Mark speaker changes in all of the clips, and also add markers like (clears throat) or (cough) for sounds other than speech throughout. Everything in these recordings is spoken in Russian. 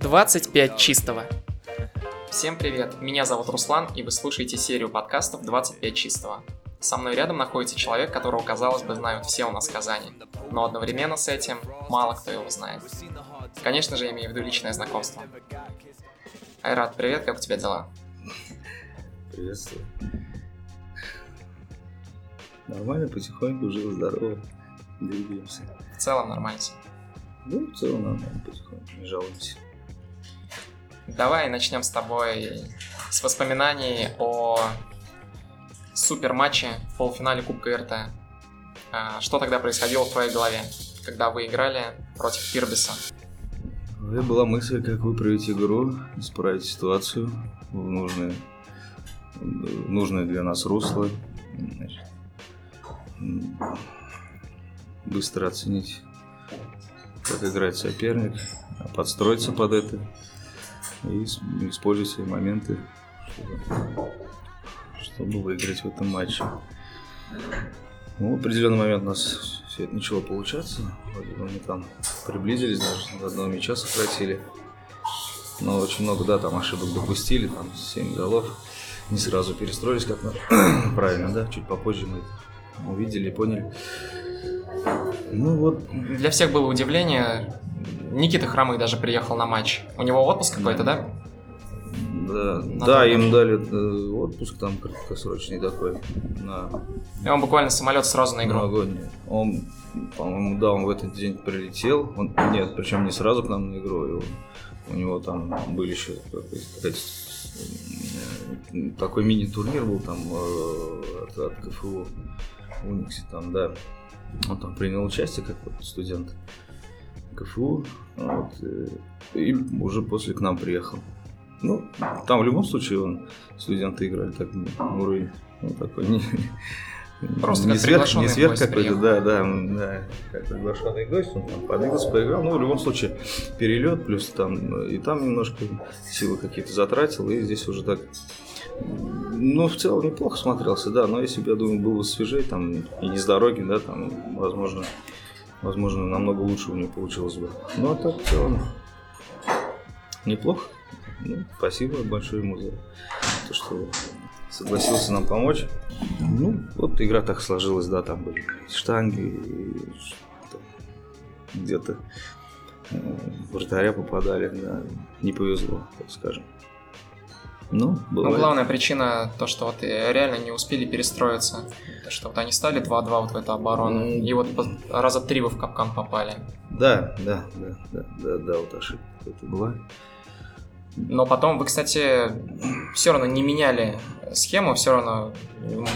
Speaker 1: 25 чистого.
Speaker 2: Всем привет, меня зовут Руслан, и вы слушаете серию подкастов 25 чистого. Со мной рядом находится человек, которого, казалось бы, знают все у нас в Казани, но одновременно с этим мало кто его знает. Конечно же, я имею в виду личное знакомство. Айрат, привет, как у тебя дела?
Speaker 3: Приветствую. Нормально, потихоньку, живо-здорово. Двигаемся.
Speaker 2: В целом нормально.
Speaker 3: Ну, в целом нормально, потихоньку, не жалуемся.
Speaker 2: Давай начнем с тобой с воспоминаний о супер матче в полуфинале Кубка РТ. А, Что тогда происходило в твоей голове, когда вы играли против Кирбиса?
Speaker 3: Меня была мысль, как выправить игру, исправить ситуацию в нужное, в нужное для нас русло. Значит, быстро оценить, как играет соперник, подстроиться под это и использовать свои моменты, чтобы, чтобы выиграть в этом матче. Ну, в определенный момент у нас все это начало получаться. Вроде бы мы там приблизились, даже до одного мяча сократили. Но очень много, да, там ошибок допустили, там 7 голов. Не сразу перестроились, как надо. (clears throat) Правильно, да? Чуть попозже мы это увидели, поняли. Ну вот,
Speaker 2: Для всех было удивление. Никита Хромых даже приехал на матч. У него отпуск какой-то, да?
Speaker 3: да,
Speaker 2: На
Speaker 3: да им дали э, отпуск там краткосрочный такой на
Speaker 2: И он буквально самолет сразу на игру.
Speaker 3: Новогодний. Он, по-моему, да, он в этот день прилетел. Он, нет, причем не сразу к нам на игру. он- у него там были еще э, такой мини-турнир был там э, от, от КФУ в Униксе там, да. Он там принял участие как вот студент КФУ. Вот, э, и уже после к нам приехал. Ну, там в любом случае он студенты играли так ну, уровень ну, такой не,
Speaker 2: Просто
Speaker 3: не
Speaker 2: как
Speaker 3: сверх, не сверх какой-то, да, да, да, как приглашенный гость, он там подвигался, поиграл, ну, в любом случае, перелет, плюс там, и там немножко силы какие-то затратил, и здесь уже так, ну, в целом неплохо смотрелся, да, но если бы, я думаю, был бы свежей, там, и не с дороги, да, там, возможно, возможно, намного лучше у него получилось бы. Ну, а так, в целом, неплохо. Ну, спасибо большое ему за то, что согласился нам помочь. Ну, вот игра так сложилась, да, там были штанги, где-то э, вратаря попадали, да, не повезло, так скажем. Ну,
Speaker 2: Ну,
Speaker 3: бывает.
Speaker 2: главная причина то, что вот реально не успели перестроиться. То, что вот они стали 2-2 вот в эту оборону.
Speaker 3: Ну,
Speaker 2: И вот раза три вы в капкан попали.
Speaker 3: Да, да, да, да, да, да, вот ошибка это была.
Speaker 2: Но потом вы, кстати, все равно не меняли схему, все равно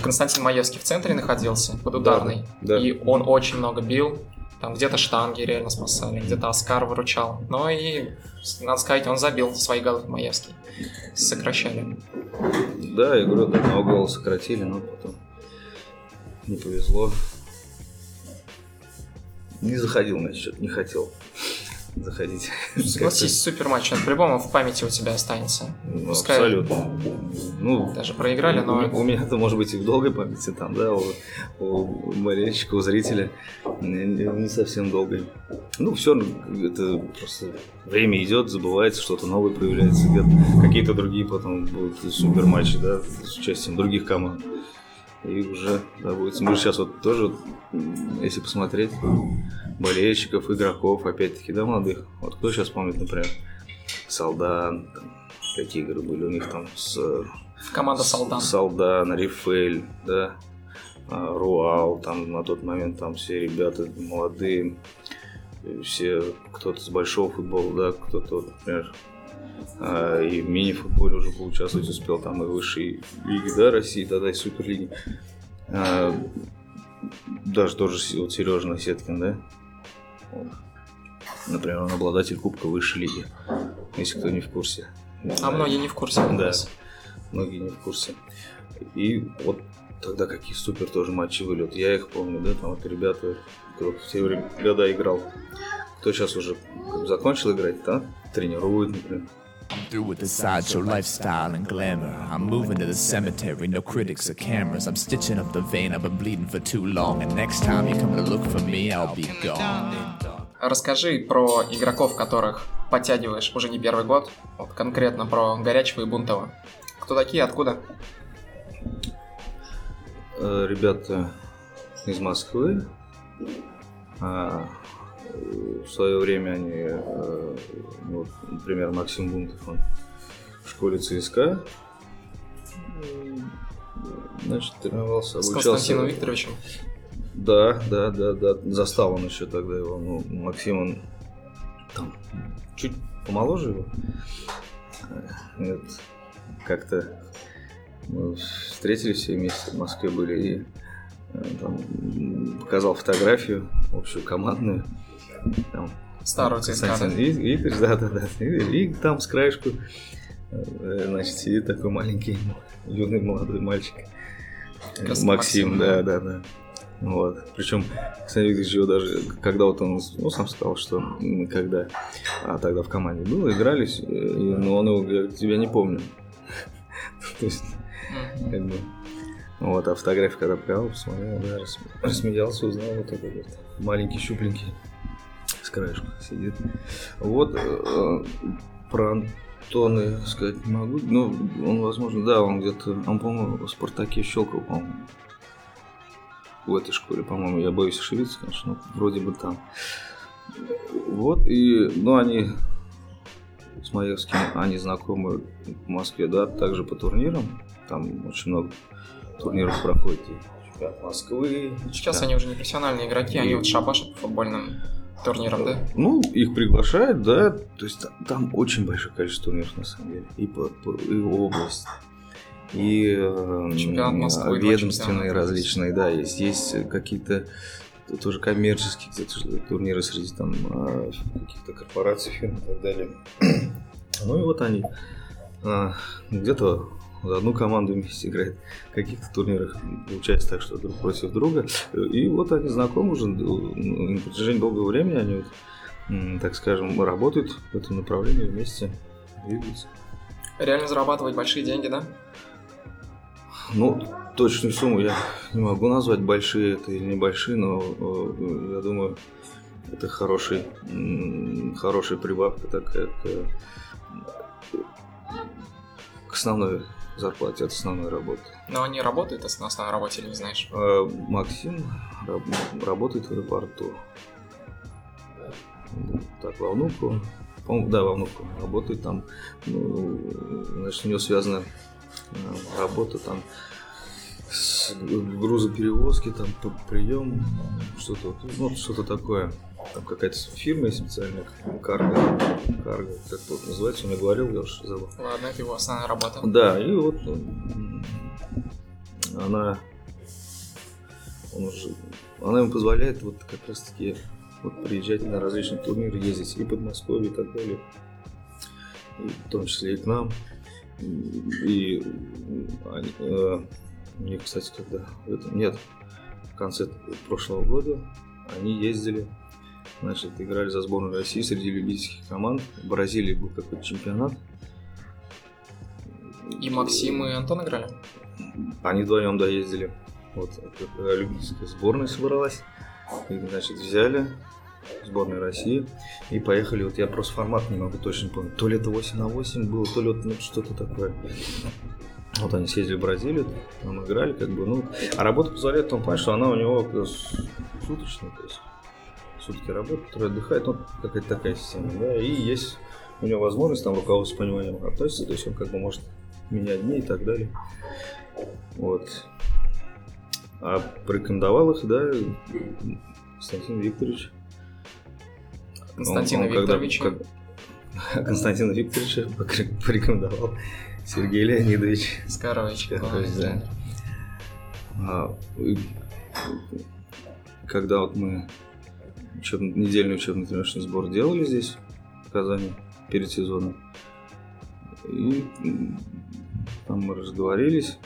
Speaker 2: Константин Маевский в центре находился, под ударной.
Speaker 3: Да, да.
Speaker 2: И он очень много бил. Там где-то штанги реально спасали, где-то Оскар выручал. Но и, надо сказать, он забил свои голы Маевский. Сокращали.
Speaker 3: Да, игру до одного гола сократили, но потом не повезло. Не заходил, значит, не хотел заходить.
Speaker 2: Согласись, супер матч, он по-любому в памяти у тебя останется.
Speaker 3: Ну,
Speaker 2: Пускай
Speaker 3: Абсолютно. Ну,
Speaker 2: даже проиграли, но...
Speaker 3: у, у меня это может быть и в долгой памяти, там, да, у, у болельщика, у зрителя не, не- совсем долгой. Ну, все, это просто время идет, забывается, что-то новое появляется, где-то какие-то другие потом будут супер матчи, да, с участием других команд. И уже, да, будет. Мы же сейчас вот тоже, если посмотреть, болельщиков, игроков, опять-таки, да, молодых. Вот кто сейчас помнит, например, Солдан, там, какие игры были у них там с
Speaker 2: Команда Солдан.
Speaker 3: Солдан, Рифель, да, а, Руал, там на тот момент там все ребята молодые, все, кто-то с большого футбола, да, кто-то, вот, например, и в мини-футболе уже поучаствовать успел, там и высшей лиги, да, России, тогда и Суперлиги. А, даже тоже вот Сережа Сеткин, да, например, он обладатель Кубка высшей лиги, если кто не в курсе.
Speaker 2: А многие не в курсе.
Speaker 3: Да. многие не в курсе. И вот тогда какие супер тоже матчи были. Вот я их помню, да, там вот ребята, кто в те вре- года играл, кто сейчас уже закончил играть, да, тренирует, например.
Speaker 4: I'm through with the sideshow lifestyle and glamour. I'm moving to the cemetery, no critics or cameras. I'm stitching up the vein, I've been bleeding for too long. And next time you come to look for me, I'll be gone.
Speaker 2: Расскажи про игроков, которых подтягиваешь уже не первый год. Вот конкретно про Горячего и Бунтова. Кто такие, откуда?
Speaker 3: Э, Ребята из Москвы. В свое время они, э, вот, например, Максим Бунтов, он в школе ЦСКА, значит, тренировался,
Speaker 2: С
Speaker 3: обучался.
Speaker 2: Константином Викторовичем.
Speaker 3: Да, да, да, да. Застал он еще тогда его. Ну, Максим, он там чуть помоложе его. Э, вот, Как-то мы встретились все вместе в Москве были и э, там показал фотографию общую командную. Там,
Speaker 2: Старую ЦСКА, да?
Speaker 3: Викторович, да, да, да. И, и там с краешку, э, значит, сидит такой маленький, юный молодой мальчик. Максим,
Speaker 2: Максим,
Speaker 3: да, да, да. Вот. Причем, Александр Викторович его даже, когда вот он, ну, сам сказал, что когда а, тогда в команде был, игрались, э, и- но он его говорит, тебя не помню. (laughs) То есть, как бы, вот, а фотографию, когда показал, посмотрел, да, рас- рассмеялся, узнал, вот такой маленький, щупленький, с краешку сидит. Вот, э, про Антона сказать не могу, ну, он, возможно, да, он где-то, он, по-моему, в Спартаке щелкал, по-моему, в этой школе, по-моему, я боюсь ошибиться, конечно, но вроде бы там. Вот, и, ну, они с Маевским, они знакомы в Москве, да, также по турнирам, там очень много турниров проходит, и чемпионат Москвы.
Speaker 2: Сейчас
Speaker 3: да.
Speaker 2: они уже не профессиональные игроки, они вот шабашат по футбольным турнирам, да?
Speaker 3: Ну, их приглашают, да, то есть там, там очень большое количество турниров, на самом деле, и, по, по- и область, и э,
Speaker 2: Чемпионат Москвы,
Speaker 3: ведомственные
Speaker 2: чемпионата.
Speaker 3: различные, да, есть, есть какие-то тоже коммерческие где-то турниры среди там э, каких-то корпораций, фирм и так далее. (clears throat) Ну и вот они а, где-то за одну команду вместе играют, в каких-то турнирах получается так, что друг против друга. И вот они знакомы уже на протяжении долгого времени, они вот, так скажем, работают в этом направлении вместе, двигаются.
Speaker 2: Реально зарабатывать большие деньги, да?
Speaker 3: Ну, точную сумму я не могу назвать, большие это или небольшие, но э, я думаю, это хороший, хорошая прибавка такая к, к основной зарплате от основной работы.
Speaker 2: Но они работают на основной работе или не знаешь?
Speaker 3: А Максим раб- работает в аэропорту. Так, во внуку. по да, во внуку работает там. Ну, значит, у него связана э, работа там с грузоперевозки, там прием, что-то, ну, вот что-то такое. Там какая-то фирма есть специальная, карго, карго, как это называется, он мне говорил, я уж забыл.
Speaker 2: Ладно, это его основная работа.
Speaker 3: Да, и вот м, она, он уже, она ему позволяет вот как раз таки вот приезжать на различные турниры, ездить и под Москвой и так далее, и в том числе и к нам. И м, они, э, мне, кстати, когда в этом нет, в конце прошлого года они ездили, значит, играли за сборную России среди любительских команд. В Бразилии был какой-то чемпионат.
Speaker 2: И Максим, и Антон играли?
Speaker 3: Они вдвоем доездили. Вот когда любительская сборная собралась. И, значит, взяли сборной России и поехали. Вот я просто формат не могу точно помнить. То ли это 8 на 8 было, то ли вот, ну, что-то такое. Вот они съездили в Бразилию, там играли, как бы, ну, а работа позволяет в том плане, что она у него суточная, то есть сутки работает, который отдыхает, ну, какая-то такая система, да, и есть у него возможность, там руководство с пониманием относится, то есть он как бы может менять дни и так далее. Вот. А порекомендовал их, да, Константин Викторович.
Speaker 2: Константина
Speaker 3: Он- он когда-
Speaker 2: Викторовича.
Speaker 3: как- (laughs) Константина Викторовича (laughs) порекомендовал Сергей Леонидович.
Speaker 2: Скарович.
Speaker 3: Да. А, и когда вот мы учебный, недельный учебный тренировочный сбор делали здесь, в Казани, перед сезоном, и там мы разговорились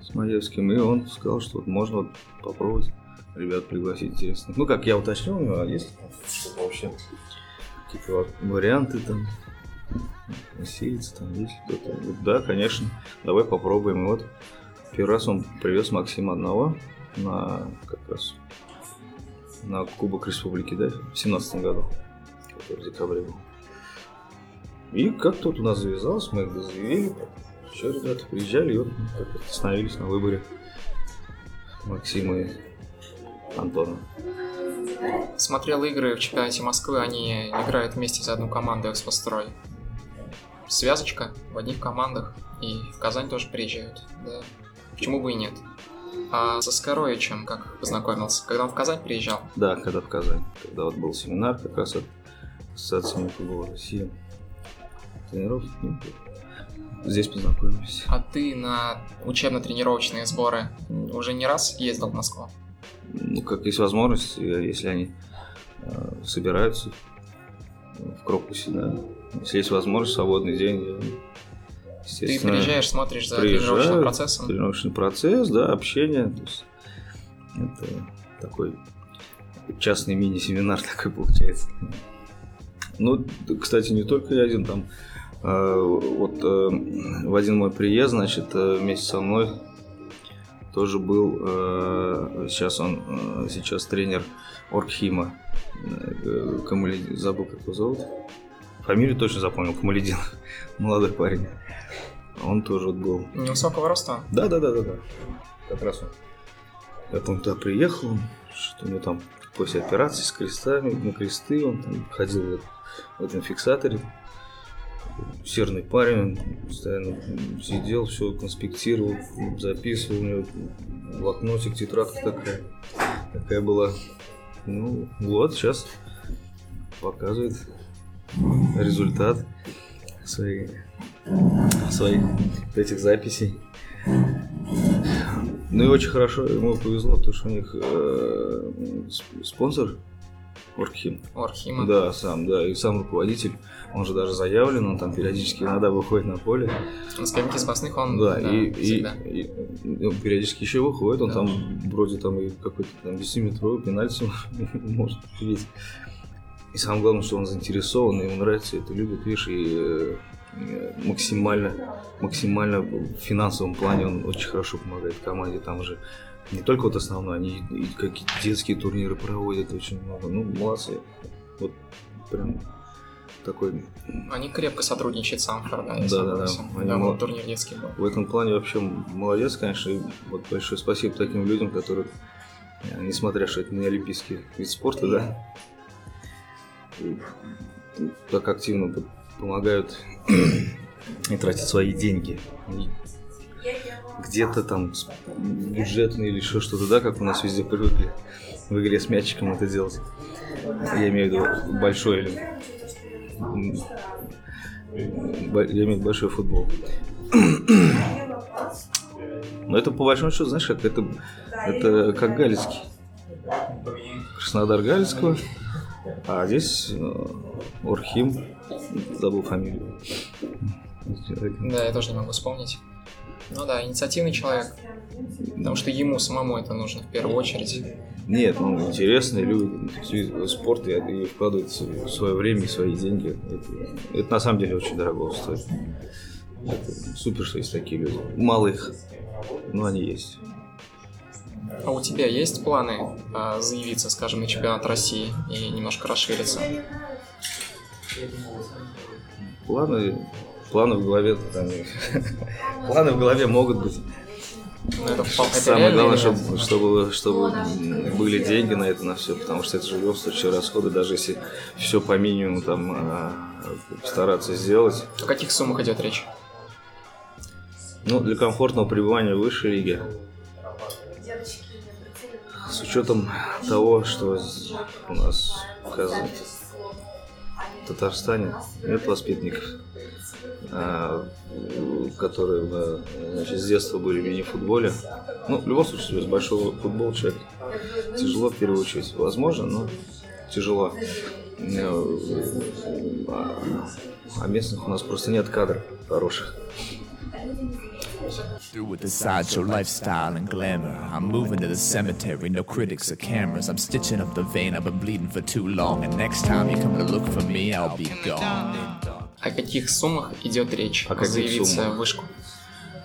Speaker 3: с Маевским, и он сказал, что вот можно вот попробовать ребят пригласить интересных. Ну, как я уточнил у него, а есть вообще какие-то варианты там, сеется там, есть кто-то. Да, конечно, давай попробуем. И вот первый раз он привез Максима одного на как раз на Кубок Республики, да, в семнадцатом году. который в декабре был. И как тут у нас завязалось, мы это заявили. Все, ребята приезжали и вот как остановились на выборе Максима и Антона.
Speaker 2: Смотрел игры в чемпионате Москвы, они играют вместе за одну команду «Экспострой». Связочка в одних командах, и в Казань тоже приезжают, да. Почему бы и нет? А со Скоровичем как познакомился? Когда он в Казань приезжал?
Speaker 3: Да, когда в Казань. Когда вот был семинар как раз от Ассоциации футбола России. Тренировки. Здесь познакомились.
Speaker 2: А ты на учебно-тренировочные сборы уже не раз ездил в Москву?
Speaker 3: Ну, как есть возможность, э, если они э, собираются в корпусе, да. Если есть возможность, свободный день, я,
Speaker 2: Ты приезжаешь, смотришь за тренировочным процессом?
Speaker 3: Тренировочный процесс, да, общение. То есть это такой частный мини-семинар (laughs) такой получается. Ну, кстати, не только я один, там э, вот э, в один мой приезд, значит, э, вместе со мной тоже был, сейчас он, сейчас тренер Оргхима, Камаледин, забыл, как его зовут. Фамилию точно запомнил, Камаледин, (laughs) молодой парень. Он тоже был
Speaker 2: Невысокого роста?
Speaker 3: да, да, да, да, да. Как раз он. Я помню, туда приехал, что у него там после операции с крестами, на кресты, он там ходил в, этом фиксаторе. Серный парень, он постоянно сидел, все конспектировал, записывал, у него блокнотик, тетрадка такая, такая была. Ну, вот, сейчас показывает результат своих, своих этих записей. Ну и очень хорошо, ему повезло, то что у них э, сп- спонсор Оргхим.
Speaker 2: Орхима.
Speaker 3: Да, сам, да, и сам руководитель, он же даже заявлен, он там периодически иногда выходит на поле.
Speaker 2: На скамейке запасных он
Speaker 3: Да, и, и,
Speaker 2: всегда.
Speaker 3: и, ну, периодически еще выходит, он
Speaker 2: Да.
Speaker 3: там вроде там и какой-то там 10-метровый пенальти (laughs) может бить. И самое главное, что он заинтересован, ему нравится это, любит, видишь, и э, максимально, максимально в финансовом плане он очень хорошо помогает команде, там же не только вот основной, они и какие-то детские турниры проводят очень много, ну, молодцы. Вот прям такой
Speaker 2: Они крепко сотрудничают с Амфор, да,
Speaker 3: Да, да. Они
Speaker 2: Да,
Speaker 3: мол-
Speaker 2: вот турнир детский был.
Speaker 3: В этом плане вообще молодец, конечно. И вот большое спасибо таким людям, которые, э, несмотря что это не олимпийский вид спорта, да, так активно помогают (clears throat) и тратят свои деньги. Где-то там бюджетные или еще что-то, да, как у нас везде привыкли в игре с мячиком это делать. Я имею в виду большой или я имею в виду большой футбол. (clears throat) Но это по большому счету, знаешь, как это, это как Галицкий. Краснодар Галицкого, а здесь э, Орхим, забыл фамилию.
Speaker 2: Да, я тоже не могу вспомнить. Ну да, инициативный человек. Потому что ему самому это нужно в первую очередь.
Speaker 3: Нет, ну интересно, любит вид спорт и, и вкладывает в свое время и свои деньги. Это, это на самом деле очень дорого стоит. Это супер, что есть такие люди. Мало их, но они есть.
Speaker 2: А у тебя есть планы а, заявиться, скажем, на чемпионат России и немножко расшириться?
Speaker 3: Планы, планы в голове там, (laughs) планы в голове могут быть.
Speaker 2: Ну, это,
Speaker 3: Самое главное, чтобы, чтобы, чтобы м, были деньги на это, на все, потому что это же в любом случае расходы, даже если все по минимуму там а, стараться сделать.
Speaker 2: О каких суммах идет речь?
Speaker 3: Ну, для комфортного пребывания в высшей лиге, с учетом того, что у нас в Казани, в Татарстане нет воспитанников, а, которые значит, с детства были в мини-футболе. Ну, в любом случае, без большого футбола человек тяжело очередь. Возможно, но тяжело. А а местных у нас просто нет кадров хороших.
Speaker 4: Through with the sideshow lifestyle and glamour. I'm moving to the cemetery, no critics or cameras. I'm stitching up the vein, I've been bleeding for too long. And next time you come to look for me, I'll be gone.
Speaker 2: О каких суммах идет речь?
Speaker 3: О каких
Speaker 2: Заявиться
Speaker 3: суммах?
Speaker 2: в вышку.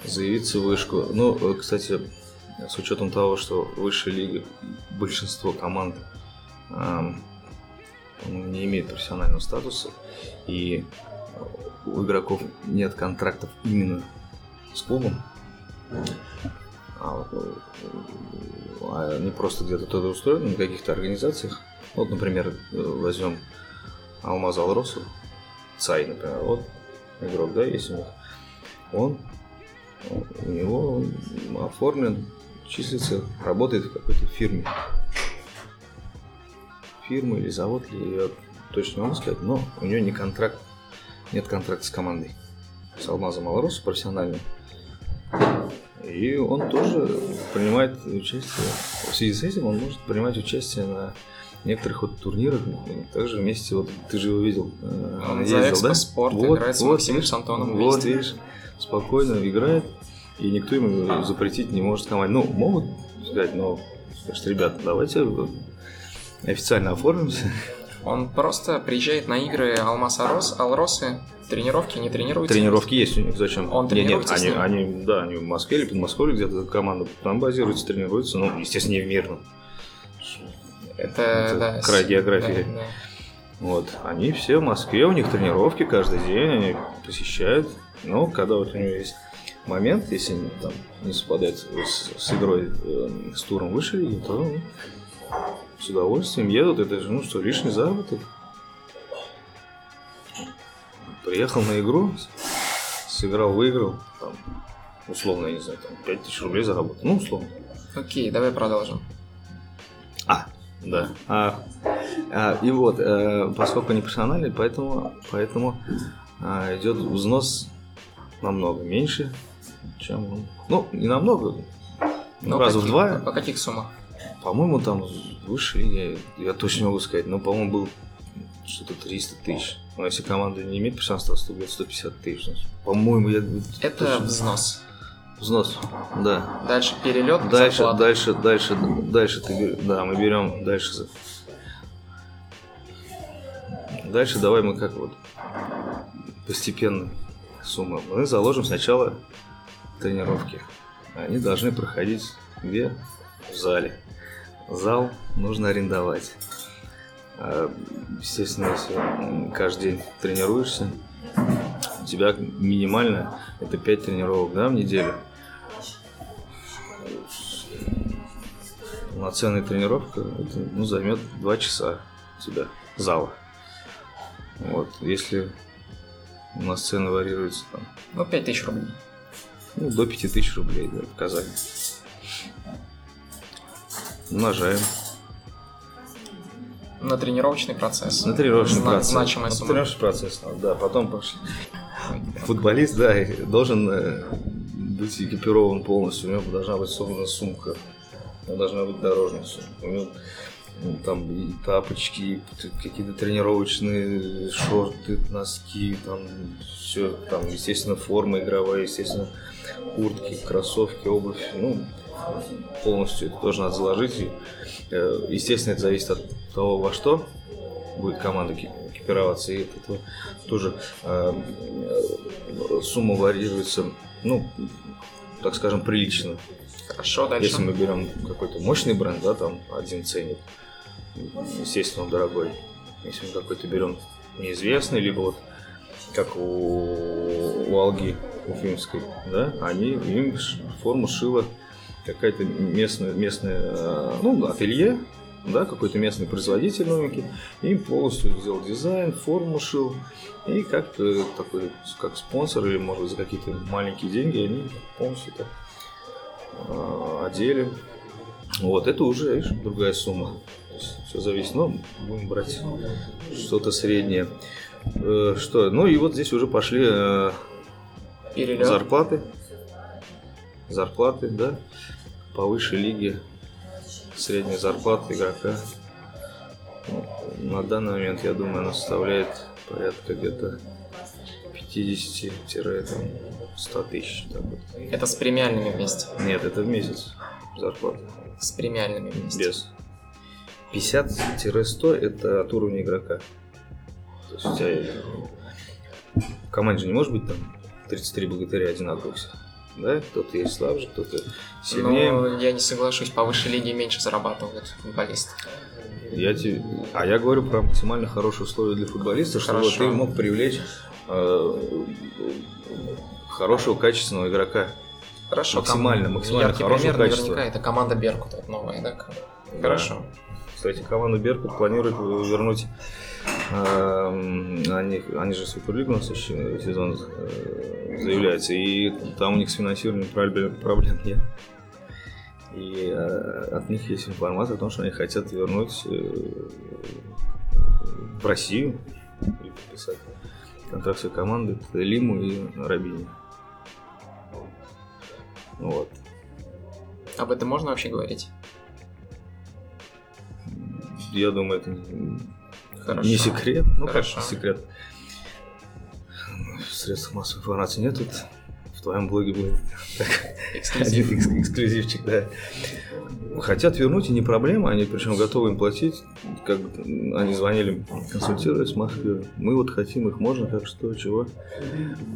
Speaker 3: заявиться в вышку. Ну, э, кстати, с учетом того, что в высшей лиге большинство команд ам, он не имеет профессионального статуса, и у игроков нет контрактов именно с клубом, а, а они просто где-то трудоустроены на каких-то организациях. Вот, например, возьмем Алмаз Алросу, Цай, например, вот игрок, да, есть у них. Он, у него оформлен, числится, работает в какой-то фирме. Фирма или завод, я точно не могу сказать, но у него не контракт, нет контракта с командой. С Алмазом Алросу профессиональным. И он тоже принимает участие, в связи с этим он может принимать участие на некоторых вот турнирах. Также вместе, вот ты же его видел,
Speaker 2: э, он ездил, за да? Спорт вот, играет с вот, Максимом Сантоном
Speaker 3: Вот, видишь, спокойно играет, и никто ему запретить не может команде. Ну, могут сказать, но, скажет, ребята, давайте официально оформимся.
Speaker 2: Он просто приезжает на игры Алмаз Алрос, Алросы, тренировки не тренируются?
Speaker 3: Тренировки есть у них, зачем?
Speaker 2: Он тренируется
Speaker 3: нет, нет, они, они, да, они в Москве или под Москвой где-то команда там базируется, тренируется, ну, естественно, не в Мирном.
Speaker 2: Это, Это да,
Speaker 3: край географии. Да, да. Вот, они все в Москве, у них тренировки каждый день, они посещают. Но когда вот у него есть момент, если они там не совпадает с, с игрой, э, с туром выше, то ну, с удовольствием едут. Это же, ну что, лишний заработок. Приехал на игру, сыграл, выиграл, там, условно, я не знаю, там, 5000 рублей заработал. Ну, условно.
Speaker 2: Окей, давай продолжим.
Speaker 3: А, да. А, а, и вот, э, поскольку не профессиональный, поэтому, поэтому а, идет взнос намного меньше, чем он. Ну, не намного, ну, раза в два.
Speaker 2: По каких суммах?
Speaker 3: По-моему, там выше, я, я точно не могу сказать, но, по-моему, был что-то 300 тысяч. Но если команда не имеет персонального то где 150 тысяч. По-моему, я...
Speaker 2: Это точно... взнос.
Speaker 3: Взнос, да.
Speaker 2: Dальше перелет,
Speaker 3: дальше, зарплата. дальше, дальше, дальше ты, да, мы берем дальше. Дальше давай мы как вот постепенно суммы. Мы заложим сначала тренировки. Они должны проходить где? В зале. Зал нужно арендовать. А, естественно, если каждый день тренируешься, у тебя минимально это 5 тренировок да, в неделю. Полноценная тренировка это, ну, займет 2 часа у тебя зала. Вот, если у нас цены варьируются там.
Speaker 2: Ну, 5 тысяч рублей.
Speaker 3: Ну, до 5 тысяч рублей, да, в Казани. Умножаем.
Speaker 2: На тренировочный процесс.
Speaker 3: На тренировочный Зна- процесс.
Speaker 2: Значимая
Speaker 3: сумма. На тренировочный процесс, да. Потом пошли. (laughs) Футболист, да, должен э, быть экипирован полностью. У него должна быть собрана сумка. У него должна быть дорожная сумка. У него ну, там и тапочки, какие-то тренировочные шорты, носки, там все, там, естественно, форма игровая, естественно, куртки, кроссовки, обувь, ну, полностью это тоже надо заложить. И, э, естественно, это зависит от того, во что будет команда экипироваться, и это тоже э, сумма варьируется, ну, так скажем, прилично.
Speaker 2: Хорошо, дальше.
Speaker 3: Если мы берем какой-то мощный бренд, да, там один ценит, естественно, он дорогой. Если мы какой-то берем неизвестный, либо вот как у, у Алги Уфимской, да, они им форму шила какая-то местная, местная, э, ну, ателье, да, какой-то местный производитель новенький, и полностью сделал дизайн, форму шил, и как такой, как спонсор, или, может быть, за какие-то маленькие деньги, они полностью это э, одели. Вот, это уже, видишь, другая сумма. Все зависит, но будем брать что-то среднее. Э, что, ну и вот здесь уже пошли э, зарплаты. Зарплаты, да по высшей лиге средняя зарплата игрока на данный момент, я думаю, она составляет порядка где-то 50-100 тысяч.
Speaker 2: Это с премиальными вместе?
Speaker 3: Нет, это в месяц зарплата.
Speaker 2: С премиальными вместе?
Speaker 3: Без. 50-100 это от уровня игрока. То есть у тебя в команде же не может быть там 33 богатыря одинаковых. Да? Кто-то есть слабже, кто-то сильнее.
Speaker 2: Но я не соглашусь, по высшей лиге меньше зарабатывают футболисты.
Speaker 3: Я тебе... А я говорю про максимально хорошие условия для футболиста, чтобы
Speaker 2: Хорошо.
Speaker 3: ты мог привлечь э, хорошего, качественного игрока.
Speaker 2: Хорошо.
Speaker 3: Максимально,
Speaker 2: ком-
Speaker 3: максимально
Speaker 2: яркий
Speaker 3: хорошего
Speaker 2: пример
Speaker 3: качества.
Speaker 2: наверняка это команда Беркут вот новая, да? Хорошо.
Speaker 3: Кстати, команда Беркут планирует вернуть... э, они, они же Суперлигу на следующий сезон э, заявляются, и там у них с финансированием проблем, проблем (laughs) нет. И э, от них есть информация о том, что они хотят вернуть э, в Россию или подписать контракт своей команды это Лиму и Рабини. Вот.
Speaker 2: Об этом можно вообще говорить?
Speaker 3: Я думаю, это
Speaker 2: Хорошо.
Speaker 3: не секрет. Ну,
Speaker 2: Хорошо.
Speaker 3: как не секрет. В средствах массовой информации нет. Тут в твоем блоге будет
Speaker 2: Эксклюзив.
Speaker 3: один экс- эксклюзивчик, да. Хотят вернуть, и не проблема, они причем готовы им платить. Как они звонили, консультировались Москве. Мы вот хотим, их можно, как что, чего.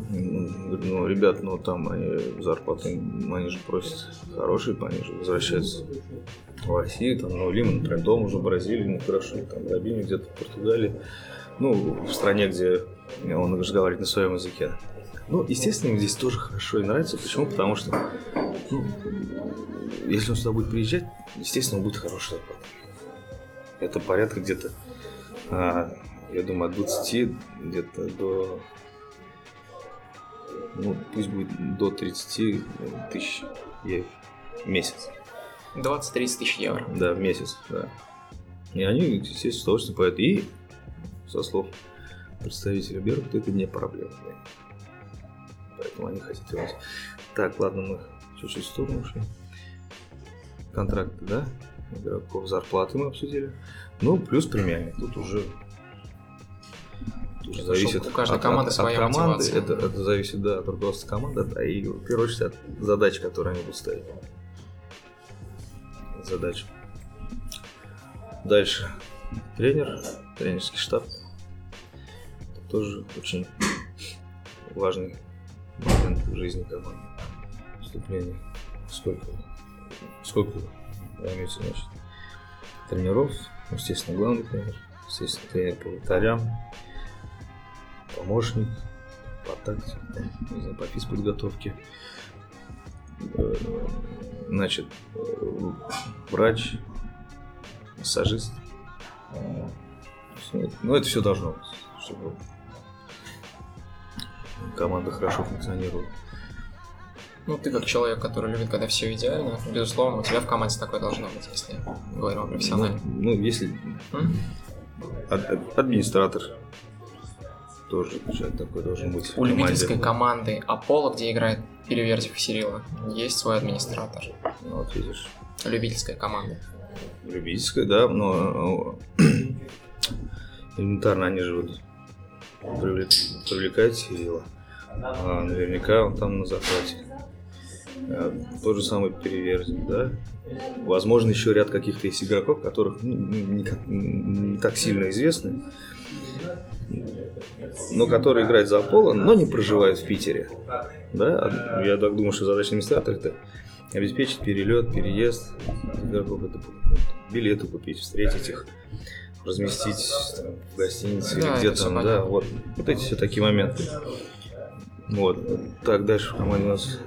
Speaker 3: Говорю, Ну, ребят, ну там они зарплаты, они же просят хорошие, они же возвращаются в Россию, там, ну, Лима, например, дома уже в Бразилии, ну, хорошо, там, Рабини где-то в Португалии. Ну, в стране, где он разговаривает на своем языке. Ну, естественно, им здесь тоже хорошо и нравится. Почему? Потому что, ну, если он сюда будет приезжать, естественно, будет хороший зарплата. Это порядка где-то, а, я думаю, от 20 где-то до, ну, пусть будет до 30 тысяч евро в месяц.
Speaker 2: 20-30 тысяч евро.
Speaker 3: Да, в месяц, да. И они, естественно, с удовольствием поют. И, со слов представителя Беркута, это не проблема. Поэтому они хотят вернуть. Так, ладно, мы чуть-чуть в сторону ушли. Контракты, да? Игроков, зарплаты мы обсудили. Ну, плюс премиальный. Тут уже
Speaker 2: Это
Speaker 3: зависит
Speaker 2: у каждой
Speaker 3: от-
Speaker 2: команды
Speaker 3: от,
Speaker 2: своя
Speaker 3: от команды.
Speaker 2: мотивация.
Speaker 3: Это, это зависит, да, от руководства команды, да, и в первую очередь от задач, которые они будут ставить. Задач. Дальше. Тренер, тренерский штаб. Это тоже очень важный момент в жизни команды. Вступление. Сколько, сколько займете, значит, тренеров, естественно, главный тренер, естественно, тренер по вратарям, помощник по тактике, не знаю, по физподготовке. Э, Значит, э, врач, массажист. Э, Ну, это все должно быть, чтобы команда хорошо функционировала.
Speaker 2: Ну, ты как человек, который любит, когда все идеально, безусловно, у тебя в команде такое должно быть, если говорим о профессионале.
Speaker 3: Ну, ну, если
Speaker 2: М?
Speaker 3: ад- администратор тоже человек такой должен быть.
Speaker 2: У любительской команды Аполло, где играет Переверзев Сирила, есть свой администратор.
Speaker 3: Ну, вот видишь.
Speaker 2: Любительская команда.
Speaker 3: Любительская, да, но э, элементарно они же вот привлек- привлекают Сирила. А наверняка он там на захвате. А, Тот же самый Переверзин, да. Возможно, еще ряд каких-то есть игроков, которых ну, не, как- не так сильно известны, но которые играют за Аполло, но не проживают в Питере. Да? Я так думаю, что задача администратора это обеспечить перелет, переезд билеты купить, встретить их, разместить там, в гостинице
Speaker 2: Да,
Speaker 3: или где там, да, вот, вот эти все такие моменты. Вот. Так, дальше в команде у нас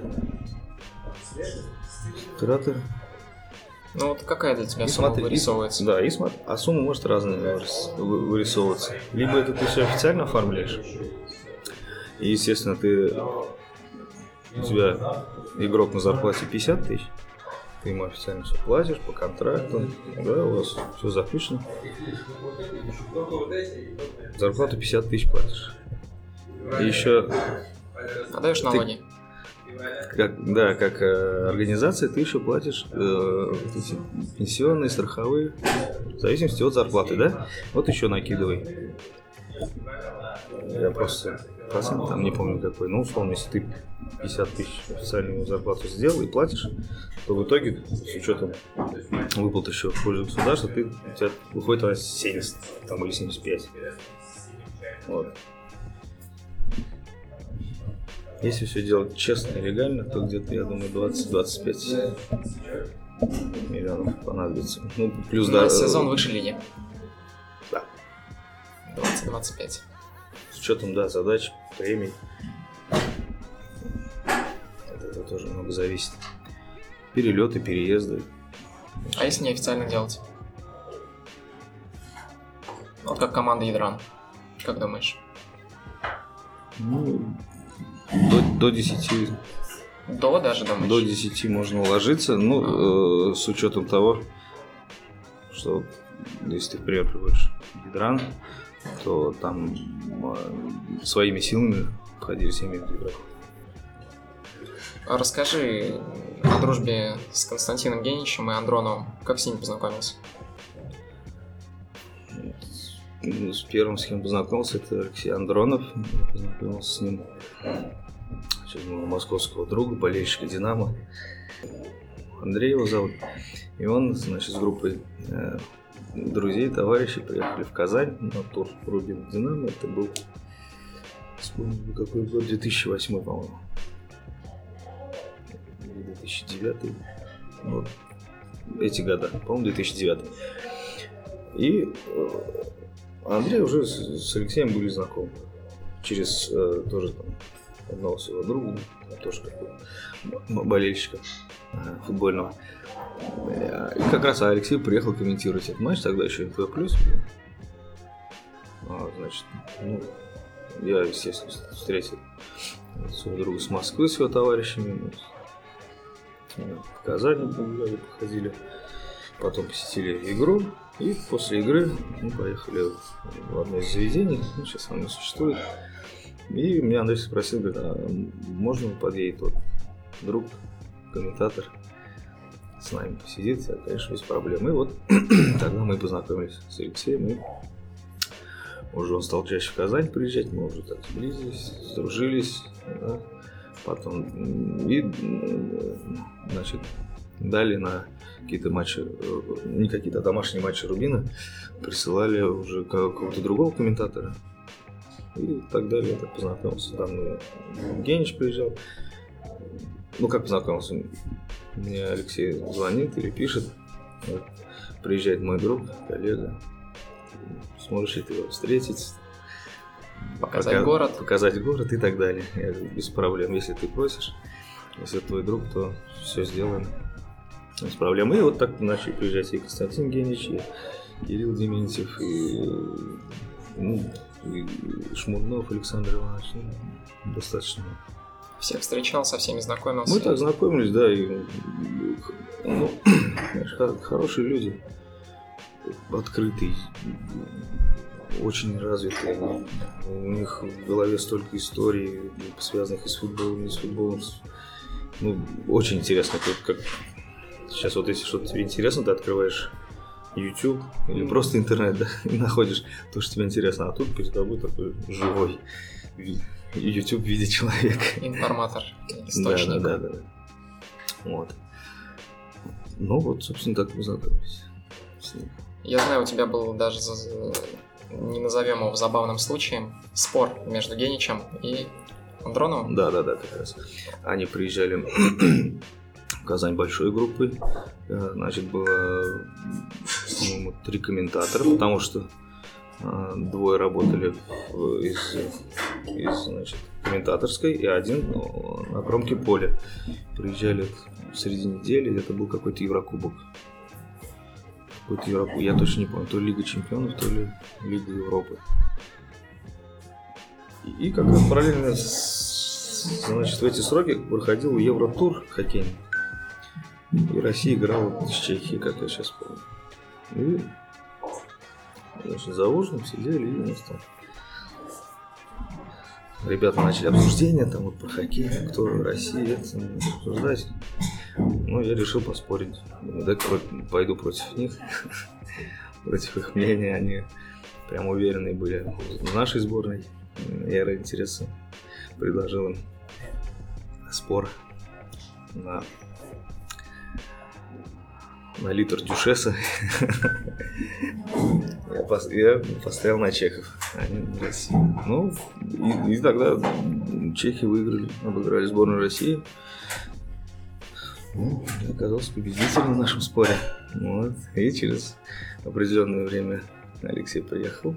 Speaker 3: оператор.
Speaker 2: Ну вот какая для тебя
Speaker 3: И
Speaker 2: сумма
Speaker 3: смотри, и-
Speaker 2: вырисовывается?
Speaker 3: да, и смотри, а сумма может разная вырис- вы- вырисовываться. Либо это ты все официально оформляешь, и, естественно, ты у тебя игрок на зарплате 50 тысяч, ты ему официально все платишь по контракту, да, у вас все заключено. Зарплату 50 тысяч платишь. И еще
Speaker 2: А даешь налоги?
Speaker 3: Как, да, как э, организация ты еще платишь э, пенсионные, страховые, в зависимости от зарплаты, да? Вот еще накидывай. Я просто процент там не помню какой, ну, условно, если ты 50 тысяч официальную зарплату сделал и платишь, то в итоге, с учетом выплат еще в пользу государства, ты, у тебя выходит она 70 там, или 75. Вот. Если все делать честно и легально, то где-то, я думаю, 20-25 миллионов понадобится. Ну, плюс да,
Speaker 2: сезон выше лиги.
Speaker 3: Да.
Speaker 2: 20-25.
Speaker 3: С учетом, да, задач, премий. От этого тоже много зависит. Перелеты, переезды.
Speaker 2: А если неофициально делать? Вот как команда Ядран. Как думаешь?
Speaker 3: Ну, до, до 10
Speaker 2: До даже думаешь?
Speaker 3: До 10 можно уложиться, ну, э, с учетом того, что если ты, например, Гидран, то там э, своими силами входили 7 игроков.
Speaker 2: Расскажи о дружбе с Константином Геничем и Андроновым. Как с ними познакомился?
Speaker 3: С первым, с кем познакомился, это Алексей Андронов. Познакомился с ним через московского друга, болельщика «Динамо». Андрей его зовут. И он, значит, с группой э, друзей, товарищей приехали в Казань на тур Рубин Динамо. Это был, вспомнил, какой год, 2008, по-моему. Или 2009. Вот. Эти года, по-моему, 2009. И э, Андрей уже с, с Алексеем были знакомы. Через э, тоже там одного своего друга, тоже такого м- болельщика э, футбольного. Э, И как раз Алексей приехал комментировать этот матч, тогда еще НТВ+. плюс. А, значит, ну, я, естественно, встретил своего друга с Москвы, с его товарищами. Мы э, в Казани погуляли, походили. Потом посетили игру. И после игры мы поехали в одно из заведений. Ну, сейчас оно не существует. И меня Андрей спросил, говорит, а можно подъедет вот друг, комментатор, с нами посидит? Я, конечно, без проблем. И вот (clears throat) тогда мы познакомились с Алексеем. И уже он стал чаще в Казань приезжать, мы уже так сблизились, сдружились. да. Потом и, значит, далее на какие-то матчи, э, не какие-то, а домашние матчи Рубина присылали уже ка- какого-то другого комментатора. И так далее, я так познакомился. Там э, Генич приезжал. Ну, как познакомился? Мне Алексей звонит или пишет. Вот, приезжает мой друг, коллега. Сможешь ли ты его встретить?
Speaker 2: Показать
Speaker 3: Пока-
Speaker 2: город?
Speaker 3: Показать город и так далее. Я говорю, без проблем. Если ты просишь, если твой друг, то все сделаем. Без проблем. И вот так начали приезжать и Константин Генич, и Кирилл Дементьев, и, ну, и Шмурнов Александр Иванович. Ну, достаточно.
Speaker 2: Всех встречал, со всеми знакомился.
Speaker 3: Мы так знакомились, да, и ну, знаешь, хорошие люди, открытые, очень развитые. У них в голове столько историй, связанных и с футболом, и с футболом. С- Ну, очень интересно. Тут как... Сейчас вот если что-то тебе интересно, ты открываешь YouTube или просто интернет, да, (laughs) и находишь то, что тебе интересно. А тут перед тобой такой живой YouTube в виде человека.
Speaker 2: Информатор, источник.
Speaker 3: Да, да, да, да. Вот. Ну вот, собственно, так мы знакомились с ним.
Speaker 2: Я знаю, у тебя был даже, не назовем его забавным случаем, спор между Геничем и Андроновым.
Speaker 3: Да, да, да, как раз. Они приезжали Казань большой группой. Э, Значит, было, по-моему, три комментатора, потому что э, двое работали из, из значит, комментаторской, и один э, на кромке поля. Приезжали в середине недели, это был какой-то Еврокубок. Какой-то Еврокубок, я точно не помню, то ли Лига Чемпионов, то ли Лига Европы. И, и как раз параллельно с- значит, в эти сроки проходил Евротур хоккейный. И Россия играла с Чехией, как я сейчас помню. И значит, за ужином сидели и у нас там ребята начали обсуждение там вот про хоккей, кто Россия, это ну, обсуждать. Ну, я решил поспорить. Дай пойду против них, (laughs) против их мнения. Они прям уверенные были в нашей сборной. Я ради интереса предложил им спор на, на литр дюшеса. Я, пос- поставил на чехов. Ну, и, тогда чехи выиграли, обыграли сборную России. Ну, оказался победителем в нашем споре. Вот. И через определенное время Алексей приехал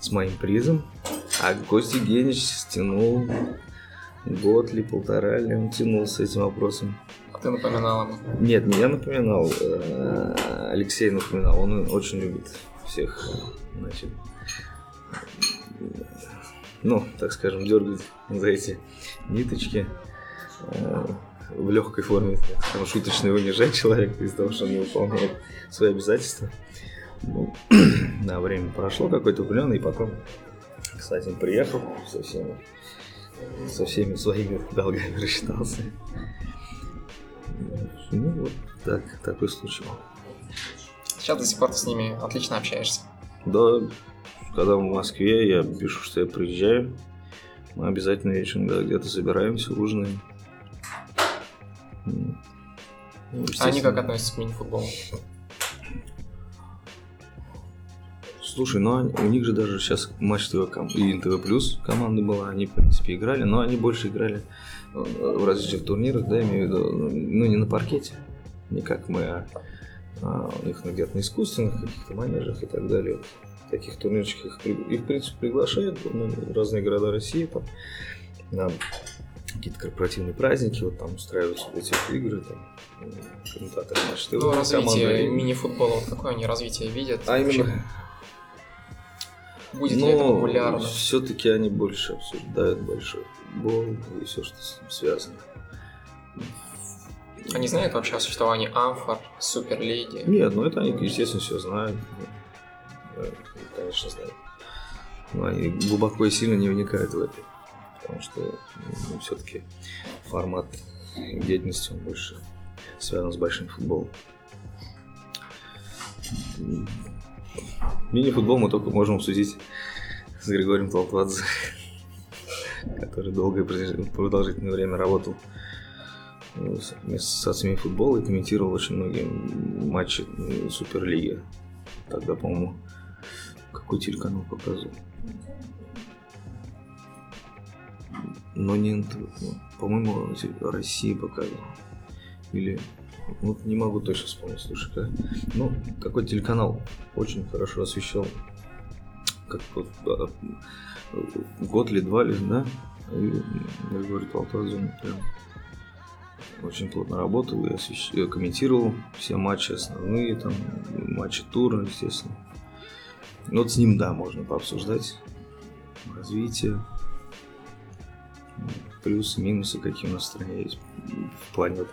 Speaker 3: с моим призом, а Костя Генич стянул год ли, полтора ли, он тянул с этим вопросом.
Speaker 2: Ты напоминал ему.
Speaker 3: Нет, не я напоминал, э, Алексей напоминал, он очень любит всех, значит, ну, так скажем, дергать за эти ниточки э, в легкой форме, так скажем, шуточно унижать человека из-за того, что он не выполняет свои обязательства. Ну, (clears throat) да, время прошло какое-то определенное, и потом, кстати, он приехал со всеми, со всеми своими долгами рассчитался. Ну, вот так, такой случай.
Speaker 2: Сейчас до сих пор ты с ними отлично общаешься.
Speaker 3: Да, когда в Москве, я пишу, что я приезжаю. Мы обязательно вечером где-то собираемся, ужинаем. Ну,
Speaker 2: А они как относятся к мини-футболу?
Speaker 3: Слушай, ну они- у них же даже сейчас матч ТВ ком- и НТВ Плюс команда была, они, в принципе, играли, но они больше играли в различных турнирах, да, имею в виду, ну, не на паркете, не как мы, а, а у них ну, где-то на искусственных каких-то манежах и так далее. Вот таких турнирчиках их, их, в принципе, приглашают ну, в разные города России, там, на какие-то корпоративные праздники, вот там устраиваются вот эти игры, там, комментаторы матч ТВ,
Speaker 2: Ну, развитие
Speaker 3: команда-
Speaker 2: мини-футбола, вот какое они развитие видят?
Speaker 3: А
Speaker 2: Вообще,
Speaker 3: именно
Speaker 2: Будет ли это популярно?
Speaker 3: все-таки они больше обсуждают большой футбол и все, что с ним связано.
Speaker 2: Они знают вообще о существовании Амфор, Суперлиги?
Speaker 3: Нет, ну это они, естественно, все знают. Да, Конечно, знают. Но они глубоко и сильно не вникают в это. Потому что все-таки формат деятельности он больше связан с большим футболом. Мини-футбол мы только можем обсудить с Григорием Толтвадзе, который долгое продолж- продолжительное время работал э, с- вместе с Ассоциацией футбола и комментировал очень многие матчи Суперлиги. Тогда, по-моему, какой телеканал показывал. Но не ну, по-моему, Россия показывала. Или вот не могу точно вспомнить, слушай, как. Ну, какой телеканал очень хорошо освещал. Как вот, да, год или два ли, да? И Григорий Толтазин прям очень плотно работал э, комментировал все матчи основные, там, матчи тура, естественно. Ну, Вот с ним, да, можно пообсуждать развитие, плюсы, минусы, какие у нас в стране есть в плане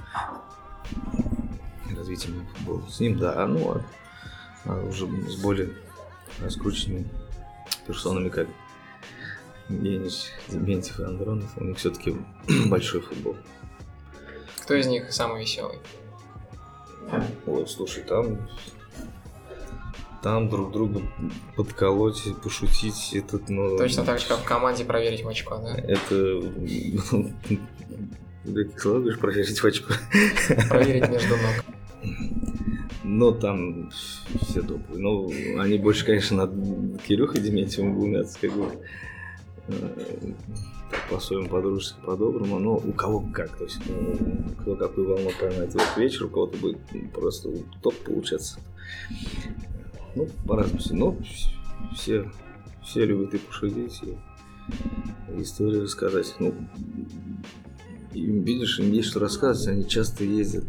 Speaker 3: развития футбола. С ним, да, ну, а, а уже с более раскрученными персонами, как Денис, Дементьев и Андронов, у них все-таки (clears throat) большой футбол.
Speaker 2: Кто из них самый веселый?
Speaker 3: Ой, слушай, там там друг друга подколоть, пошутить, это, ну...
Speaker 2: Точно так же, как в команде проверить в очко, да?
Speaker 3: Это... (laughs) Каких слов говоришь, проверить в очко?
Speaker 2: Проверить (laughs) между ног.
Speaker 3: Но там все топовые. Ну, они больше, конечно, над Кирюхой Дементьевым глумятся, как бы. Э, по-своему по-дружески, по-доброму. Но у кого как. То есть, ну, кто какую волну поймает в этот вечер, у кого-то будет просто топ получаться. Ну, по-разному. все. Но все, все любят и пошутить, и историю рассказать. Ну, им, видишь, им есть что рассказывать, они часто ездят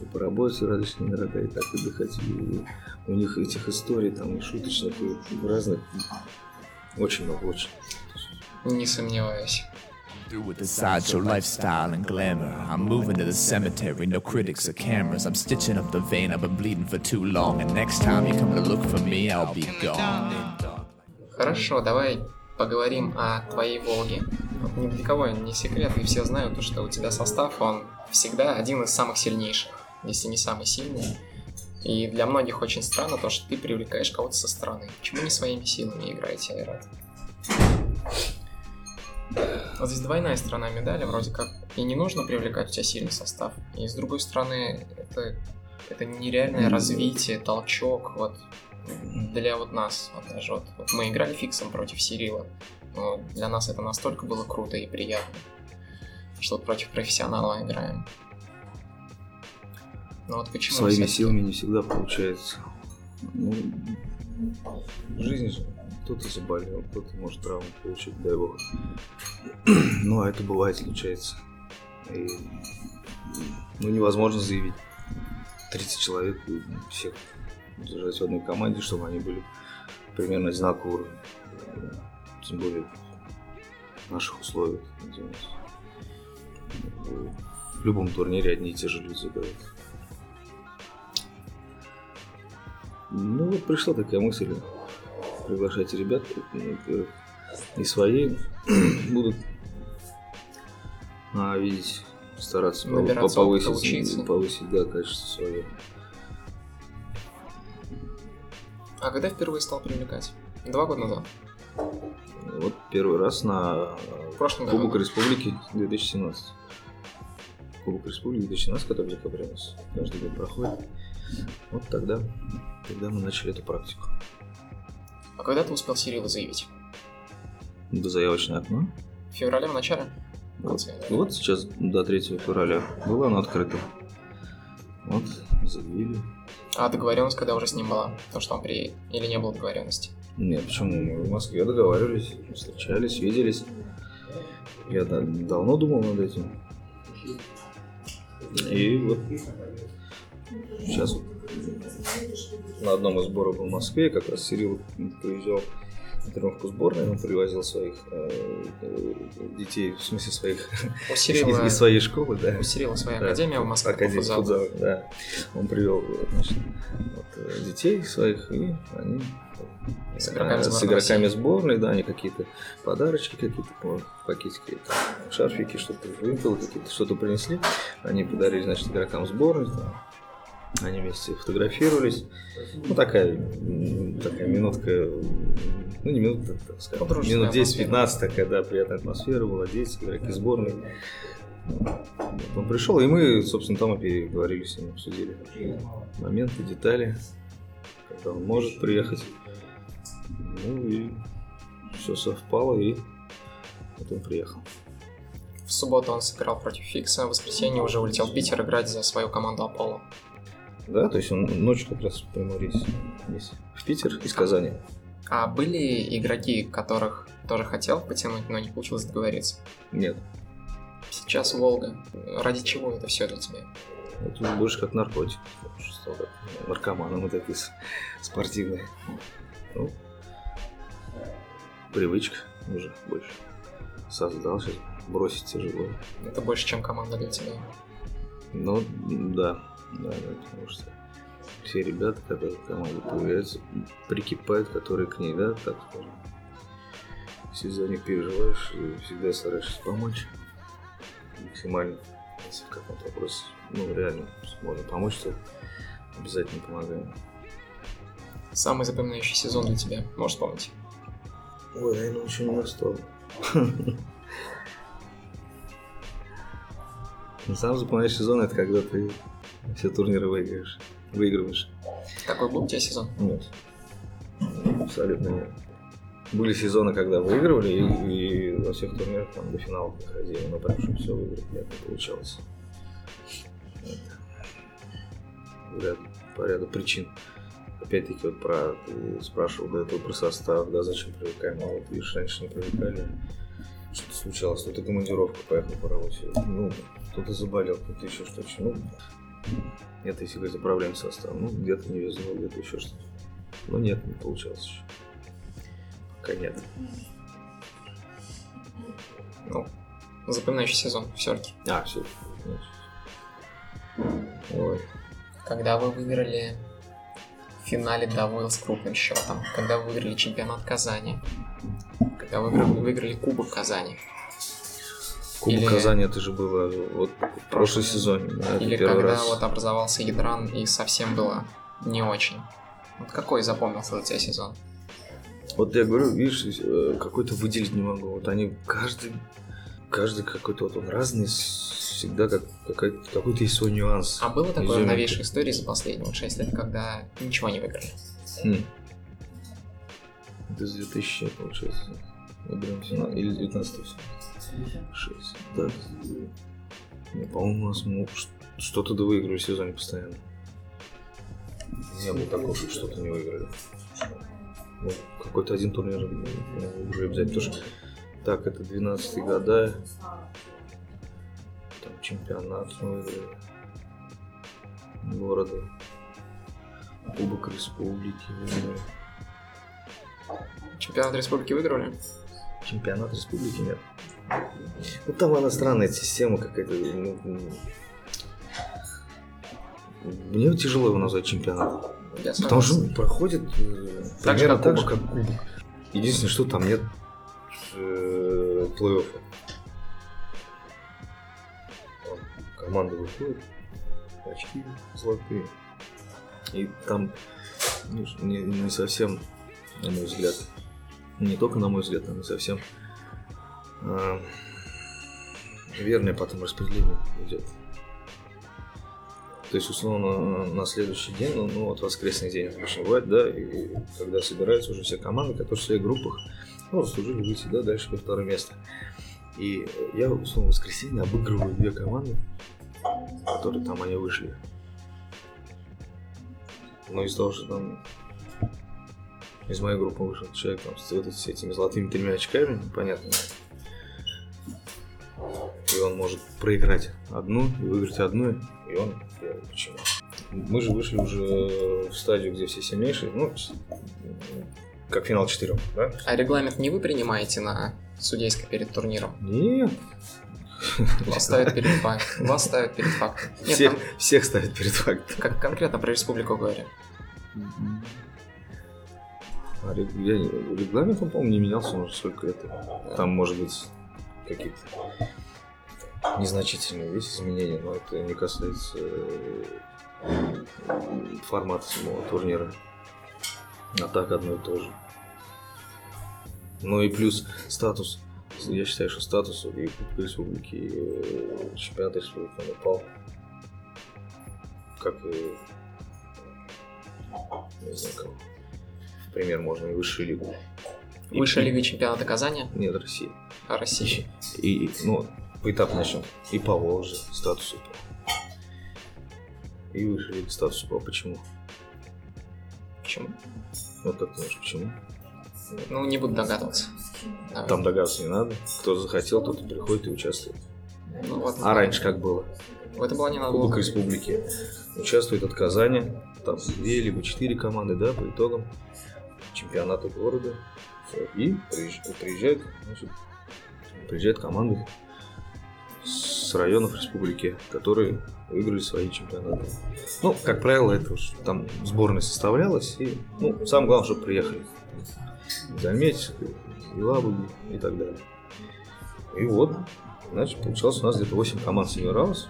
Speaker 3: и по работе в различные города, и так отдыхать. И у них этих историй там и шуточных, и разных очень много, очень.
Speaker 2: Не сомневаюсь.
Speaker 4: Through with the sideshow lifestyle and glamour. I'm moving to the cemetery, no critics or cameras. I'm stitching up the vein, I've been bleeding for too long. And next time you come to look for me, I'll be gone.
Speaker 2: Хорошо, давай поговорим о твоей Волге. Вот ни для кого не секрет, и все знают, то, что у тебя состав, он всегда один из самых сильнейших, если не самый сильный. И для многих очень странно то, что ты привлекаешь кого-то со стороны. Почему не своими силами играете Айрат? Вот здесь двойная сторона медали, вроде как и не нужно привлекать у тебя сильный состав. И с другой стороны, это Это нереальное развитие, толчок, вот для вот нас, вот даже вот, вот мы играли фиксом против Сирила, но для нас это настолько было круто и приятно, что вот против профессионала играем. Ну вот почему
Speaker 3: Своими силами не всегда получается. Ну, в жизни же кто-то заболел, кто-то может травму получить, дай бог. (clears throat) Ну, а это бывает, случается. И, ну, невозможно заявить 30 человек, и всех держать в одной команде, чтобы они были примерно одинакового уровня. Тем более в наших условиях. назовем. В любом турнире одни и те же люди играют. Ну вот пришла такая мысль приглашать ребят, ну, во-первых, не свои (clears throat) будут, а видеть, стараться
Speaker 2: Набираться
Speaker 3: повысить,
Speaker 2: учиться.
Speaker 3: повысить, да, качество свое.
Speaker 2: А когда впервые стал привлекать? Два года назад.
Speaker 3: Вот первый раз на
Speaker 2: В прошлом году.
Speaker 3: Кубок Республики 2017. Кубок Республики 2017, который в декабре у нас каждый год проходит. Вот тогда, тогда мы начали эту практику.
Speaker 2: А когда ты успел Сирила заявить?
Speaker 3: До заявочное окно.
Speaker 2: В феврале в начале?
Speaker 3: Вот, вот сейчас до 3 февраля было оно открыто. Вот, заявили.
Speaker 2: А договоренность когда уже с ним была? То, что он приедет? Или не было договоренности?
Speaker 3: Нет, почему? Мы в Москве договаривались, встречались, виделись. Я да- давно думал над этим. И вот сейчас вот на одном из сборов был в Москве, как раз Сирил приезжал на тренировку сборной, он привозил своих э, детей, в смысле своих,
Speaker 2: У (laughs)
Speaker 3: из,
Speaker 2: Сирила,
Speaker 3: из своей школы, да.
Speaker 2: у Сирила своя
Speaker 3: Да,
Speaker 2: академия в Москве по
Speaker 3: Академия
Speaker 2: футзалу.
Speaker 3: футзала, да. Он привел значит, вот, э, детей своих, и они
Speaker 2: С игроками
Speaker 3: э, с
Speaker 2: сборной
Speaker 3: игроками сборной, да, они какие-то подарочки какие-то, по- пакетики, там, шарфики, что-то вымпелы какие-то, что-то принесли. Они подарили, значит, игрокам сборной, там. Они вместе фотографировались. Ну, такая, такая минутка, ну, не минутка, так скажем,
Speaker 2: Ну,
Speaker 3: минут
Speaker 2: атмосфера.
Speaker 3: 10-15 такая, да, приятная атмосфера была, дети, игроки сборной. Вот Он пришел, и мы, собственно, там и переговорили с ним, обсудили моменты, детали, когда он может приехать. Ну и все совпало, и вот он приехал.
Speaker 2: В субботу он сыграл против Фикса, в воскресенье уже улетел в Питер играть за свою команду Аполло.
Speaker 3: Да, то есть он ночью как раз прямо рейс здесь, в Питер из Казани.
Speaker 2: А были игроки, которых тоже хотел потянуть, но не получилось договориться?
Speaker 3: Нет,
Speaker 2: Сейчас Волга. Ради чего это все для тебя?
Speaker 3: это больше как наркотик. Что стал как наркоманом вот такие спортивные. Ну, привычка уже больше. Создал сейчас, бросить тяжело.
Speaker 2: Это больше, чем команда для тебя.
Speaker 3: Ну, да, да, да, потому что все ребята, которые в команде появляются, прикипают, которые к ней, да, так скажем. Если за них переживаешь, и всегда стараешься помочь максимально, если в каком-то вопросе, ну, реально можно помочь, то обязательно помогаем.
Speaker 2: Самый запоминающий сезон для тебя, можешь вспомнить?
Speaker 3: Ой, наверное, еще не настал. (laughs) Сам запоминающий сезон это когда ты все турниры выиграешь. Выигрываешь.
Speaker 2: Какой был у тебя сезон?
Speaker 3: Нет. Абсолютно нет. Были сезоны, когда выигрывали, и, и во всех турнирах там до финалов доходили, но прям чтобы все выиграть нет, не получалось. Ряд- по ряду причин. Опять-таки вот про, ты спрашивал до этого про состав, да, зачем привлекаем, а вот видишь, раньше не привлекали, что-то случалось, кто-то командировку поехал по работе, ну, кто-то заболел, кто-то еще что-то, ну, это если говорить проблеме состава, ну, где-то не везло, где-то еще что-то. Но нет, не получалось еще. Пока нет.
Speaker 2: Ну, запоминающий сезон все-таки.
Speaker 3: А, все. Ой.
Speaker 2: Когда вы выиграли в финале Давыл с крупным счетом, когда вы выиграли чемпионат Казани, когда вы выиграли Кубок Казани,
Speaker 3: Кубок
Speaker 2: Или-
Speaker 3: Казани это же было вот в прошлом сезоне. Да,
Speaker 2: или когда
Speaker 3: раз.
Speaker 2: вот образовался Ядран и совсем было не очень. Вот какой запомнился для тебя сезон?
Speaker 3: Вот я говорю, видишь, э, какой-то выделить не могу. Вот они каждый каждый какой-то вот он разный, всегда как, какой- какой-то есть свой нюанс.
Speaker 2: А было такое в новейшей истории за последние вот 6 лет, когда ничего не выиграли?
Speaker 3: Хм. Это с 2000, получается. Мы берем 17 или 19 6. Так. Не, по-моему, у нас что-то да выиграли в сезоне постоянно. Не было такого, чтобы что-то не выиграли. Ну, какой-то один турнир выиграли обязательно. Потому что, так, это 12 года. Там чемпионат мы выиграли. Города. Кубок республики выиграли.
Speaker 2: Чемпионат республики выиграли?
Speaker 3: Чемпионат республики нет. Ну там она странная система какая-то. ну, мне тяжело его назвать чемпионатом.
Speaker 2: Я
Speaker 3: Потому что он проходит
Speaker 2: Так же,
Speaker 3: примерно
Speaker 2: как
Speaker 3: так же, как кубок. Единственное, что там нет э, плей-оффа. Команда выходит, очки золотые. И там ну, не, не совсем, на мой взгляд, не только на мой взгляд, но не совсем верное потом распределение идет. То есть, условно, на следующий день, ну, ну, вот воскресный день обычно бывает, да, и когда собираются уже все команды, которые в своих группах, ну, заслужили выйти, да, дальше по второе место. И я, условно, в воскресенье обыгрываю две команды, которые там они вышли. Но из-за того, что там из моей группы вышел человек там, с, вот с этими золотыми тремя очками, понятно. Может проиграть одну и выиграть одну, и он первый. Почему? Мы же вышли уже в стадию, где все сильнейшие, ну, как финал четырех, да?
Speaker 2: А регламент не вы принимаете на судейской перед турниром?
Speaker 3: Нет.
Speaker 2: Вас ставят перед фактом. Вас ставят перед фактом. Нет,
Speaker 3: всех,
Speaker 2: там
Speaker 3: всех ставят перед фактом.
Speaker 2: как конкретно про республику говорю.
Speaker 3: А я регламент, он, по-моему, не менялся уже сколько лет. Там, может быть, какие-то незначительные есть изменения, но это не касается э, формата самого турнира. А так одно и то же. Ну и плюс статус. Я считаю, что статус и Республики, и э, чемпионата Республики он упал. Как и не знаю, как. Например, можно и высшую лигу.
Speaker 2: Высшая
Speaker 3: и-
Speaker 2: лига чемпионата Казани,
Speaker 3: Нет, России.
Speaker 2: России.
Speaker 3: И, ну, поэтапно начнем. И по Волжье статус упал. И выше лига статус упал. Почему?
Speaker 2: Почему?
Speaker 3: Вот как ты думаешь, почему?
Speaker 2: Ну, не буду догадываться. Давай.
Speaker 3: Там догадываться не надо. Кто захотел, тот и приходит и участвует.
Speaker 2: Ну, вот,
Speaker 3: А раньше как было?
Speaker 2: В это было не надо
Speaker 3: Кубок
Speaker 2: было.
Speaker 3: Республики. Участвует от Казани. Там две либо четыре команды, да, по итогам чемпионата города. И приезж- приезжают, значит, приезжают команды с районов республики, которые выиграли свои чемпионаты. Ну, как правило, это уж там сборная составлялась, и, ну, самое главное, чтобы приехали. Заметь, Елабуги и так далее. И вот, значит, получалось у нас где-то 8 команд собиралось.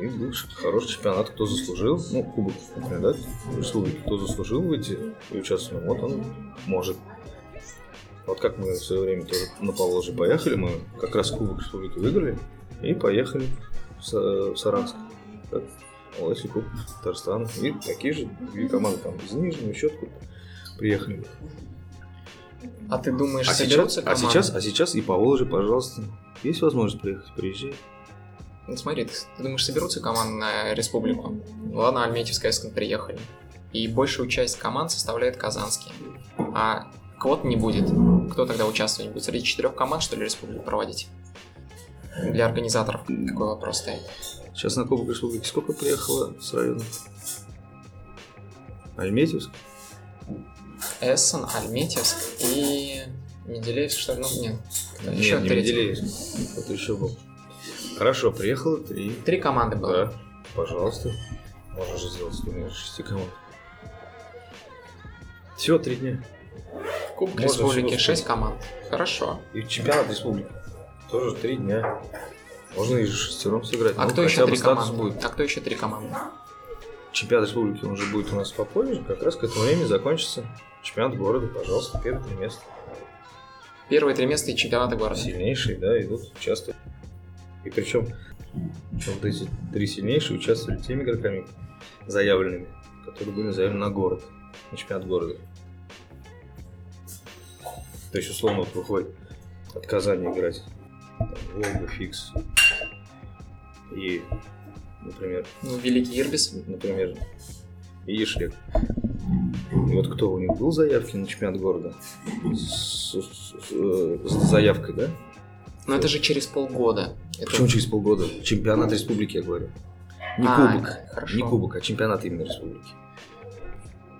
Speaker 3: И был хороший чемпионат, кто заслужил, ну, кубок, например, да, кто заслужил выйти и участвовать, ну, вот он может. Вот как мы в свое время тоже на Поволжье поехали, мы как раз Кубок Республики выиграли и поехали в, в Саранск. Власти Кубок Татарстана. И такие же две команды там из Нижнего, еще откуда приехали.
Speaker 2: А ты думаешь,
Speaker 3: А сейчас, а,
Speaker 2: команды?
Speaker 3: сейчас, а сейчас и по Волжье, пожалуйста, есть возможность приехать, приезжай.
Speaker 2: Ну, смотри, ты, ты думаешь, соберутся команды на республику? Ладно, Альметьевская СК приехали. И большую часть команд составляет казанские. А квот не будет. Кто тогда участвовать будет? Среди четырех команд, что ли, республику проводить? Для организаторов какой вопрос стоит?
Speaker 3: Сейчас на Кубок Республики сколько приехало с района? Альметьевск?
Speaker 2: Эссен, Альметьевск и Менделеевск, что ли? Ну, нет. Кто?
Speaker 3: Нет,
Speaker 2: Еще
Speaker 3: не
Speaker 2: третий.
Speaker 3: Менделеевск. Кто-то еще был. Хорошо, приехало три.
Speaker 2: Три команды было.
Speaker 3: Да, пожалуйста. Можно же сделать турнир шести команд. Всего три дня.
Speaker 2: Кубок Республики,
Speaker 3: всего
Speaker 2: шесть команд. Хорошо.
Speaker 3: И чемпионат республики. Тоже три дня. Можно и шестером сыграть.
Speaker 2: А
Speaker 3: Ну,
Speaker 2: кто еще три команды?
Speaker 3: будет.
Speaker 2: А кто еще три команды?
Speaker 3: Чемпионат республики, он же будет у нас попозже. Как раз к этому времени закончится. Чемпионат города, пожалуйста, первое три места.
Speaker 2: Первые три места и чемпионаты города.
Speaker 3: Сильнейшие, да, идут часто. И причем вот эти три сильнейшие участвовали теми игроками заявленными, которые были заявлены на город, на чемпионат города. То есть, условно, вот выходит от Казани играть там, Волга, Фикс и, например,
Speaker 2: Ну, Великий Ирбис.
Speaker 3: например, и Ишлик. И вот кто у них был заявки на чемпионат города? С, с- с- э, с заявкой, да?
Speaker 2: Но это же через полгода. Это-
Speaker 3: Почему через полгода? Чемпионат республики, я говорю. Не
Speaker 2: А,
Speaker 3: кубок.
Speaker 2: хорошо.
Speaker 3: Не кубок, а чемпионат именно республики.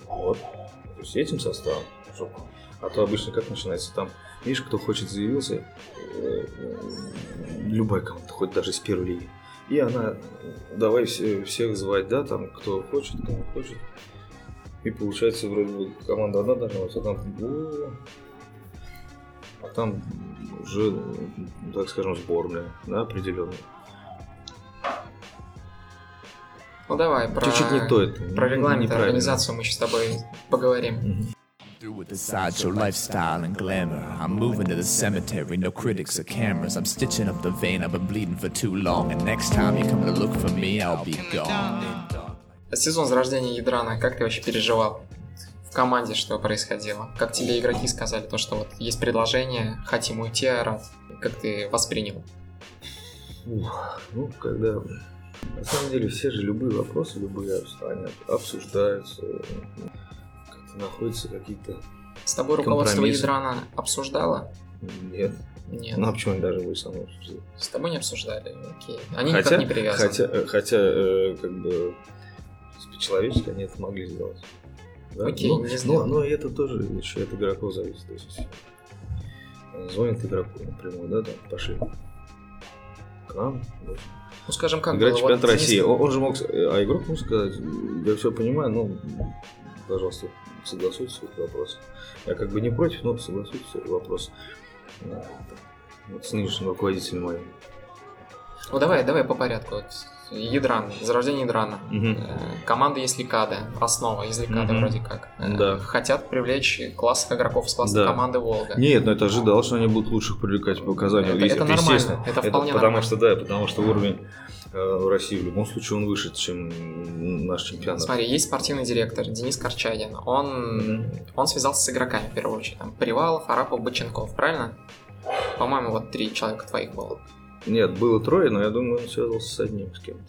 Speaker 3: Вот. То есть этим составом. чтоб- А то обычно как начинается? Там, видишь, кто хочет заявился, э, любая команда, хоть даже из первой лиги. И она, давай все- всех звать, да, там, кто хочет, кто не хочет. И получается, вроде бы, команда одна должна быть, а там, о, а там уже, ну, так скажем, сборная, да, определенная.
Speaker 2: Ну давай, про,
Speaker 3: Чуть-чуть не то это.
Speaker 2: про
Speaker 3: ну,
Speaker 2: регламент
Speaker 3: неправильно.
Speaker 2: организацию мы сейчас с тобой поговорим.
Speaker 3: Мгм.
Speaker 4: Through with the sideshow lifestyle and glamour. I'm moving to the cemetery, no critics or cameras. I'm stitching up the vein, I've been bleeding for too long. And next time you come to look for me, I'll be gone.
Speaker 2: Сезон зарождения Ядрана, как ты вообще переживал? В команде что происходило? Как тебе игроки сказали, то, что вот есть предложение, хотим уйти, Айрат? Как ты воспринял?
Speaker 3: Ух, ну, когда... На самом деле, все же любые вопросы, любые обсуждаются, находятся какие-то...
Speaker 2: С тобой руководство
Speaker 3: Компромисс.
Speaker 2: Ядрана обсуждало?
Speaker 3: Нет.
Speaker 2: Нет.
Speaker 3: Ну, а почему они даже будут со мной обсуждать?
Speaker 2: С тобой не обсуждали, окей. Они
Speaker 3: хотя,
Speaker 2: никак не привязаны.
Speaker 3: Хотя, э, хотя э, как бы, по-человечески они это могли сделать. Да?
Speaker 2: Окей,
Speaker 3: ну,
Speaker 2: не
Speaker 3: но,
Speaker 2: сделали.
Speaker 3: но это тоже еще от игроков зависит. То есть, э, звонит игроку напрямую, да, там, пошли к нам, вот,
Speaker 2: Ну, скажем, как
Speaker 3: играть
Speaker 2: было?
Speaker 3: чемпионат
Speaker 2: Вот
Speaker 3: России.
Speaker 2: Денис-
Speaker 3: Он, он же мог, с- а игрок мог сказать, я все понимаю, но, пожалуйста, согласуйтесь с этим вопросом. Я как бы не против, но согласуйтесь с этим вопросом. Ну, Вот с нынешним руководителем моим.
Speaker 2: Ну, давай, давай по порядку. Вот, Ядран, зарождение Ядрана. Э, Команда есть Ликада, основа из Ликады
Speaker 3: Мгм.
Speaker 2: вроде как. Э,
Speaker 3: Да.
Speaker 2: Хотят привлечь классных игроков из классной
Speaker 3: Да.
Speaker 2: команды Волга.
Speaker 3: Нет, но это ожидал, что они будут лучших привлекать по указанию.
Speaker 2: Это- это нормально, это вполне
Speaker 3: Потому
Speaker 2: нормально.
Speaker 3: что, да, потому что уровень в России в любом случае он выше, чем наш чемпионат.
Speaker 2: Смотри, есть спортивный директор Денис Корчагин. Он, он связался с игроками в первую очередь. Там Привалов, Арапов, Боченков, правильно? По-моему, вот три человека твоих было.
Speaker 3: Нет, было трое, но я думаю, он связался с одним с кем-то.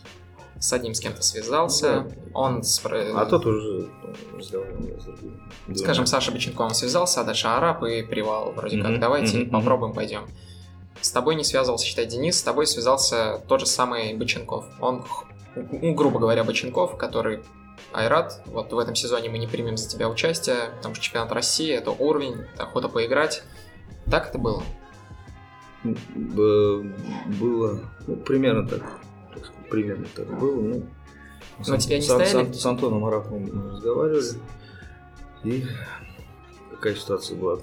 Speaker 2: С одним с кем-то связался.
Speaker 3: Да.
Speaker 2: Он спро-
Speaker 3: А тот уже разговаривал с другим.
Speaker 2: Скажем, Саша Боченков связался, а дальше Арап и Привал. Вроде
Speaker 3: Мгм,
Speaker 2: как, давайте
Speaker 3: мгм,
Speaker 2: попробуем, пойдем. С тобой не связывался, считай, Денис, с тобой связался тот же самый Боченков. Он, ну, грубо говоря, Боченков, который Айрат, вот в этом сезоне мы не примем за тебя участие, потому что чемпионат России, это уровень, это охота поиграть. Так это было?
Speaker 3: Было ну, примерно так. так сказать, Примерно так было. Ну,
Speaker 2: Но тебя не
Speaker 3: с,
Speaker 2: стояли?
Speaker 3: с- с Антоном Арафовым мы разговаривали. И какая ситуация была?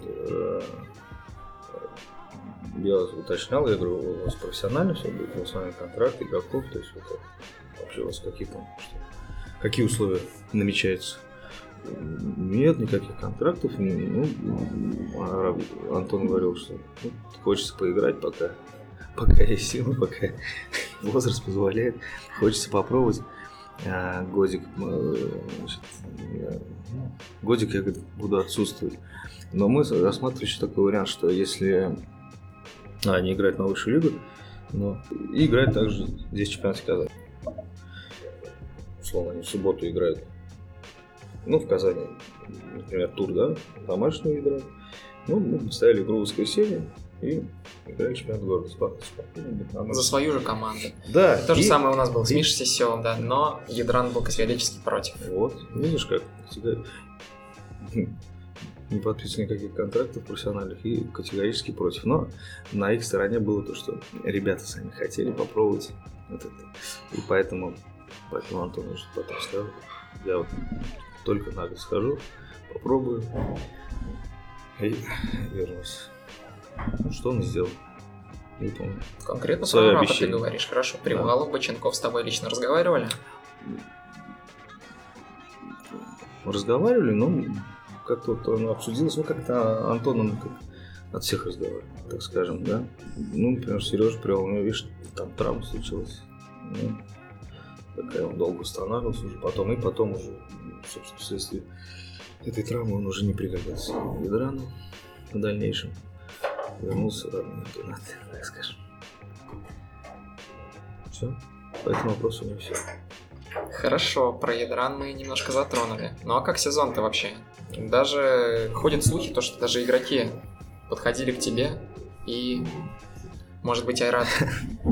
Speaker 3: Я уточнял, я говорю, у вас профессионально все будет, у вас с вами контракт, игроков, то есть вот вообще у вас какие там, что- какие условия намечаются? Нет никаких контрактов. Ну, а Антон говорил, что ну, хочется поиграть пока. Пока есть силы, пока (laughs) возраст позволяет. Хочется попробовать. А, годик, э, значит, я- ну, годик я буду отсутствовать. Но мы рассматривали еще такой вариант, что если а, не играть на высшую лигу, но и играть также здесь в чемпионате Казани. Условно, они в субботу играют ну, в Казани, например, тур, да, домашнюю играют. Ну, мы поставили игру в воскресенье и играли чемпионат города. Спокойно.
Speaker 2: За свою же команду.
Speaker 3: Да.
Speaker 2: То же
Speaker 3: и-
Speaker 2: самое у нас было с Мишей Сисевым, да, но Ядран был категорически против.
Speaker 3: Вот, видишь, как всегда не подписано никаких контрактов профессиональных и категорически против. Но на их стороне было то, что ребята сами хотели попробовать вот это. И поэтому, поэтому Антон уже потом сказал, я вот только на год схожу, попробую и вернусь. Ну, что он сделал? Не помню.
Speaker 2: Конкретно про Арапа ты говоришь. Хорошо, Привалов, Боченков с тобой лично разговаривали?
Speaker 3: разговаривали, но как-то вот оно обсудилось, ну как-то Антон он как от всех разговаривать, так скажем, да. Ну, например, Сережа привел, у него, видишь, там травма случилась. Ну, такая, он долго устанавливался уже потом, и потом уже, собственно, вследствие этой травмы он уже не пригодился Ядрану в дальнейшем. Вернулся родной донат, так скажем. Все. По этому вопросу у меня все.
Speaker 2: Хорошо, про Ядран мы немножко затронули. Ну а как сезон-то вообще? Даже ходят слухи, то, что даже игроки подходили к тебе и, может быть, Айрат,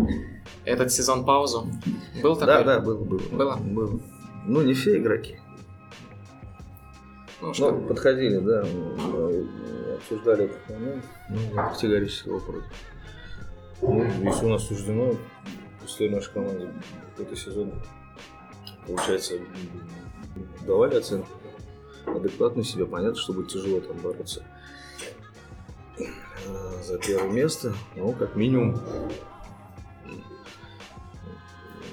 Speaker 2: (laughs) этот сезон паузу. Был такой?
Speaker 3: Да, да, было, было.
Speaker 2: Было?
Speaker 3: Было. Ну, не все игроки.
Speaker 2: Ну, что?
Speaker 3: Ну, подходили, да, обсуждали этот момент, ну, категорически его против. Ну, если у нас суждено, после нашей команды какой-то сезон, получается, давали оценку адекватно себе, понятно, что будет тяжело там бороться э, за первое место, но как минимум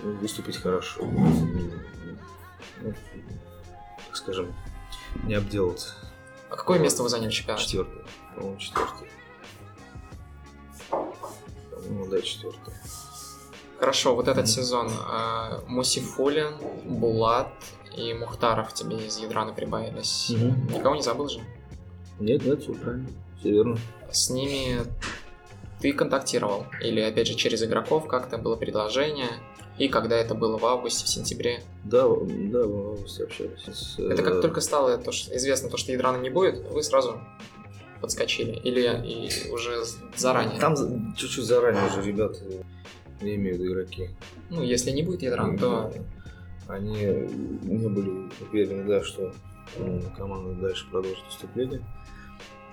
Speaker 3: ну, выступить хорошо. Ну, так скажем, не обделаться.
Speaker 2: А какое место вы заняли в чемпионате?
Speaker 3: Четвертое. По-моему, четвертое. По-моему, да, четвертое.
Speaker 2: Хорошо, вот этот сезон. э, Мусифулин, Булат и Мухтаров тебе из Ядрана прибавились.
Speaker 3: Мгм.
Speaker 2: Никого не забыл же?
Speaker 3: Нет, нет, все правильно. Все верно.
Speaker 2: С ними ты контактировал? Или, опять же, через игроков как-то было предложение? И когда это было в августе, в сентябре?
Speaker 3: Да, да, в августе общались. С,
Speaker 2: Это как
Speaker 3: э,
Speaker 2: только стало то, что известно, то, что Ядрана не будет, вы сразу подскочили? Или и уже заранее?
Speaker 3: Там чуть-чуть заранее уже ребята, я имею в виду игроки,
Speaker 2: Ну, если не будет Ядрана, то...
Speaker 3: они не были уверены, да, что команда дальше продолжит выступление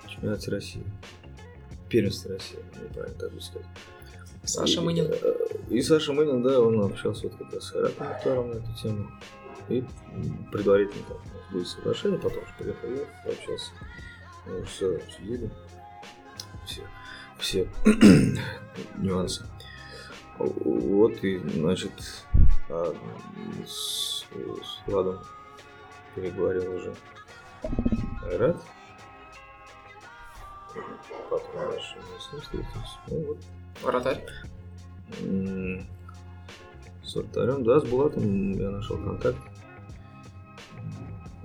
Speaker 3: в чемпионате России. Первенство России, неправильно так бы сказать.
Speaker 2: Саша
Speaker 3: И,
Speaker 2: Мынин.
Speaker 3: э, И Саша Мынин, да, он общался вот как раз с Мухтаровым на эту тему. И предварительно там у нас будет соглашение, потом же приехал я, пообщался. Мы все обсудили. Все, все (clears throat) нюансы. Вот и, значит, а, с, с Владом переговорил уже Айрат. Потом дальше мы с ним встретились. Ну вот,
Speaker 2: Вратарь?
Speaker 3: С вратарем, да, с Булатом я нашел контакт.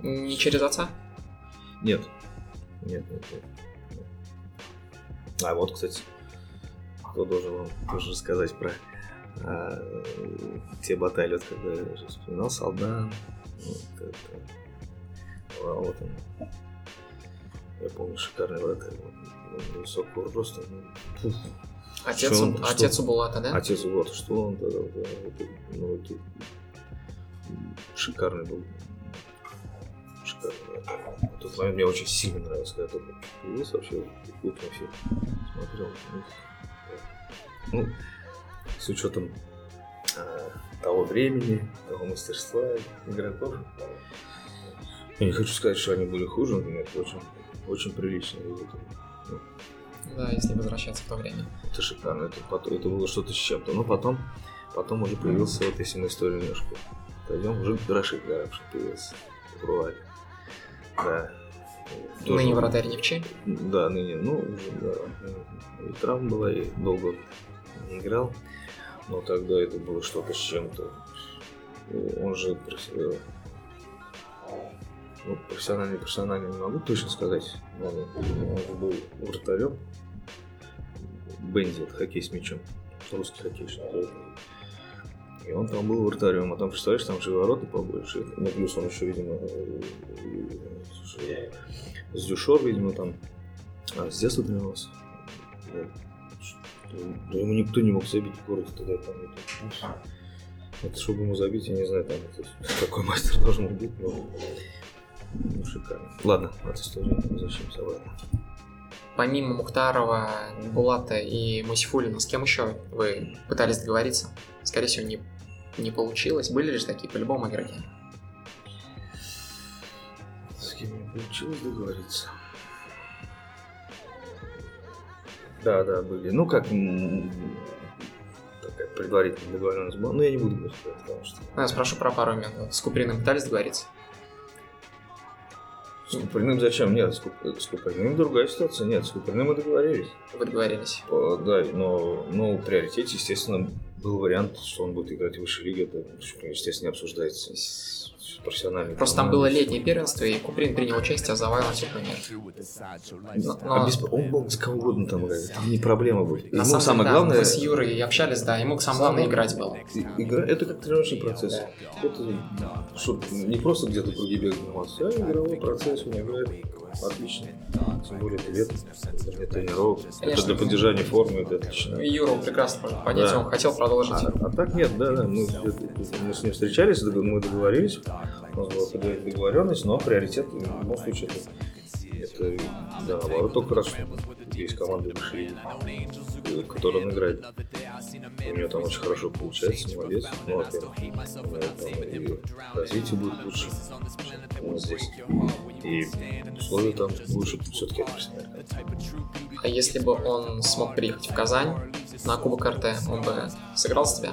Speaker 2: Не через отца?
Speaker 3: Нет. Нет, нет, нет. А вот, кстати, кто должен вам тоже рассказать про а, те баталии, вот когда я уже вспоминал, Салдан, вот это, а вот он, я помню, шикарный вратарь, он высокого роста, ну,
Speaker 2: Отец,
Speaker 3: Что
Speaker 2: у-
Speaker 3: он- что-
Speaker 2: отец у Булата, да?
Speaker 3: Отец вот что он тогда, да, это, ну, это шикарный был. Шикарный, да. В тот момент мне очень сильно нравился, когда только появился вообще клуб все смотрел. Ну, Ну, с учетом а, того времени, того мастерства игроков. Я не хочу сказать, что они были хуже, но это очень, очень прилично. Ну,
Speaker 2: Да, если возвращаться в то время.
Speaker 3: это шикарно, это, это было что-то с чем-то. Но потом, потом уже появился, вот если мы историю немножко пойдем, уже Рашид Гарабшин появился в Руале. Да. Тоже-
Speaker 2: Ныне вратарь Невчи.
Speaker 3: Да, ныне, ну, уже, да, и травма была, и долго не играл. Но тогда это было что-то с чем-то. Он же э, ну, профессиональный, профессиональный не могу точно сказать. но Он, был вратарем. Бензи, это хоккей с мячом. Русский хоккей, что. И он там был вратарем, а там, представляешь, там же ворота побольше. Ну, плюс он еще, видимо, э, э, с Дюшор, видимо, там а, с детства тренировался. Да ему никто не мог забить в городе тогда, я помню. Это, чтобы ему забить, я не знаю, там это, какой (laughs) мастер должен быть, но ну, шикарно. Ладно, от истории возвращаемся обратно.
Speaker 2: Помимо Мухтарова, Булата и Мусифулина, с кем еще вы пытались договориться? Скорее всего, не, не получилось. Были лишь такие по-любому игроки?
Speaker 3: С кем не получилось договориться? Да, да, были. Ну, как такая предварительная договоренность была. Но я не буду говорить, потому что
Speaker 2: Ну, я спрошу про пару. Вот С Куприным пытались договориться?
Speaker 3: С Куприным зачем? Нет, с, Куп... с Куприным другая ситуация. Нет, с Куприным мы договорились.
Speaker 2: Вы договорились?
Speaker 3: О, да, но, но в приоритете, естественно, был вариант, что он будет играть в высшей лиге. Это, естественно, не обсуждается профессиональный.
Speaker 2: Просто там было летнее первенство, и Куприн принял участие в завале чемпионата.
Speaker 3: Но, но... А без... Он мог с кого угодно там играть, это не проблема будет.
Speaker 2: На ему самое да, главное... Мы с Юрой общались, да, ему самое главное играть было.
Speaker 3: Игра... Это как тренировочный процесс. Это чтобы не просто где-то круги бегать заниматься, а игровой процесс, он играет Отлично. Тем более это лето, это не тренировок. Конечно. Это для поддержания формы, это отлично.
Speaker 2: Юру прекрасно может понять, да. он хотел продолжить. А,
Speaker 3: а так нет, да, да. Мы, мы с ним встречались, мы договорились, у нас была договоренность, но приоритет в любом случае это, это да, наоборот, только раз есть команда выше в которой он играет. У него там очень хорошо получается, молодец. Ну, во-первых, и развитие будет лучше, чем здесь. И условия там лучше все-таки
Speaker 2: А если бы он смог приехать в Казань на Кубок РТ, он бы сыграл с тебя?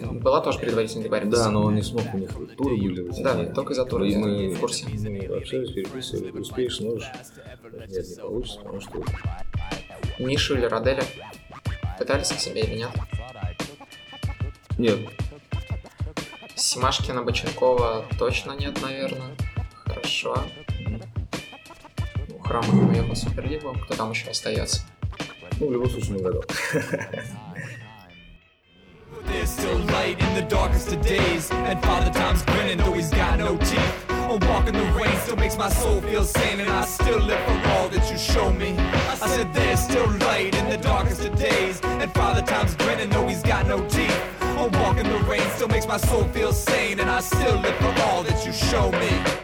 Speaker 2: Была тоже предварительная договоренность?
Speaker 3: Да, но он не смог, у них туры были.
Speaker 2: Да, только из-за тура,
Speaker 3: мы в курсе. Мы общались, переписывали, успеешь, сможешь. Нет, не получится, потому что...
Speaker 2: Мишу или Роделя пытались к себе или нет?
Speaker 3: Нет.
Speaker 2: Симашкина, Боченкова точно нет, наверное. Хорошо. Ну, Храмов уехал в Суперлигу. Кто там еще остается?
Speaker 3: Ну, в любом случае, не угадал. There's still light in the darkest of days And Father Time's grinning though he's got no teeth I'm walking the rain still makes my soul feel sane And I still live for all that you show me. I said there's still light in the darkest of days And Father Time's grinning though he's got no teeth. I'm walking the rain still makes my soul feel sane And I still live for all that you show me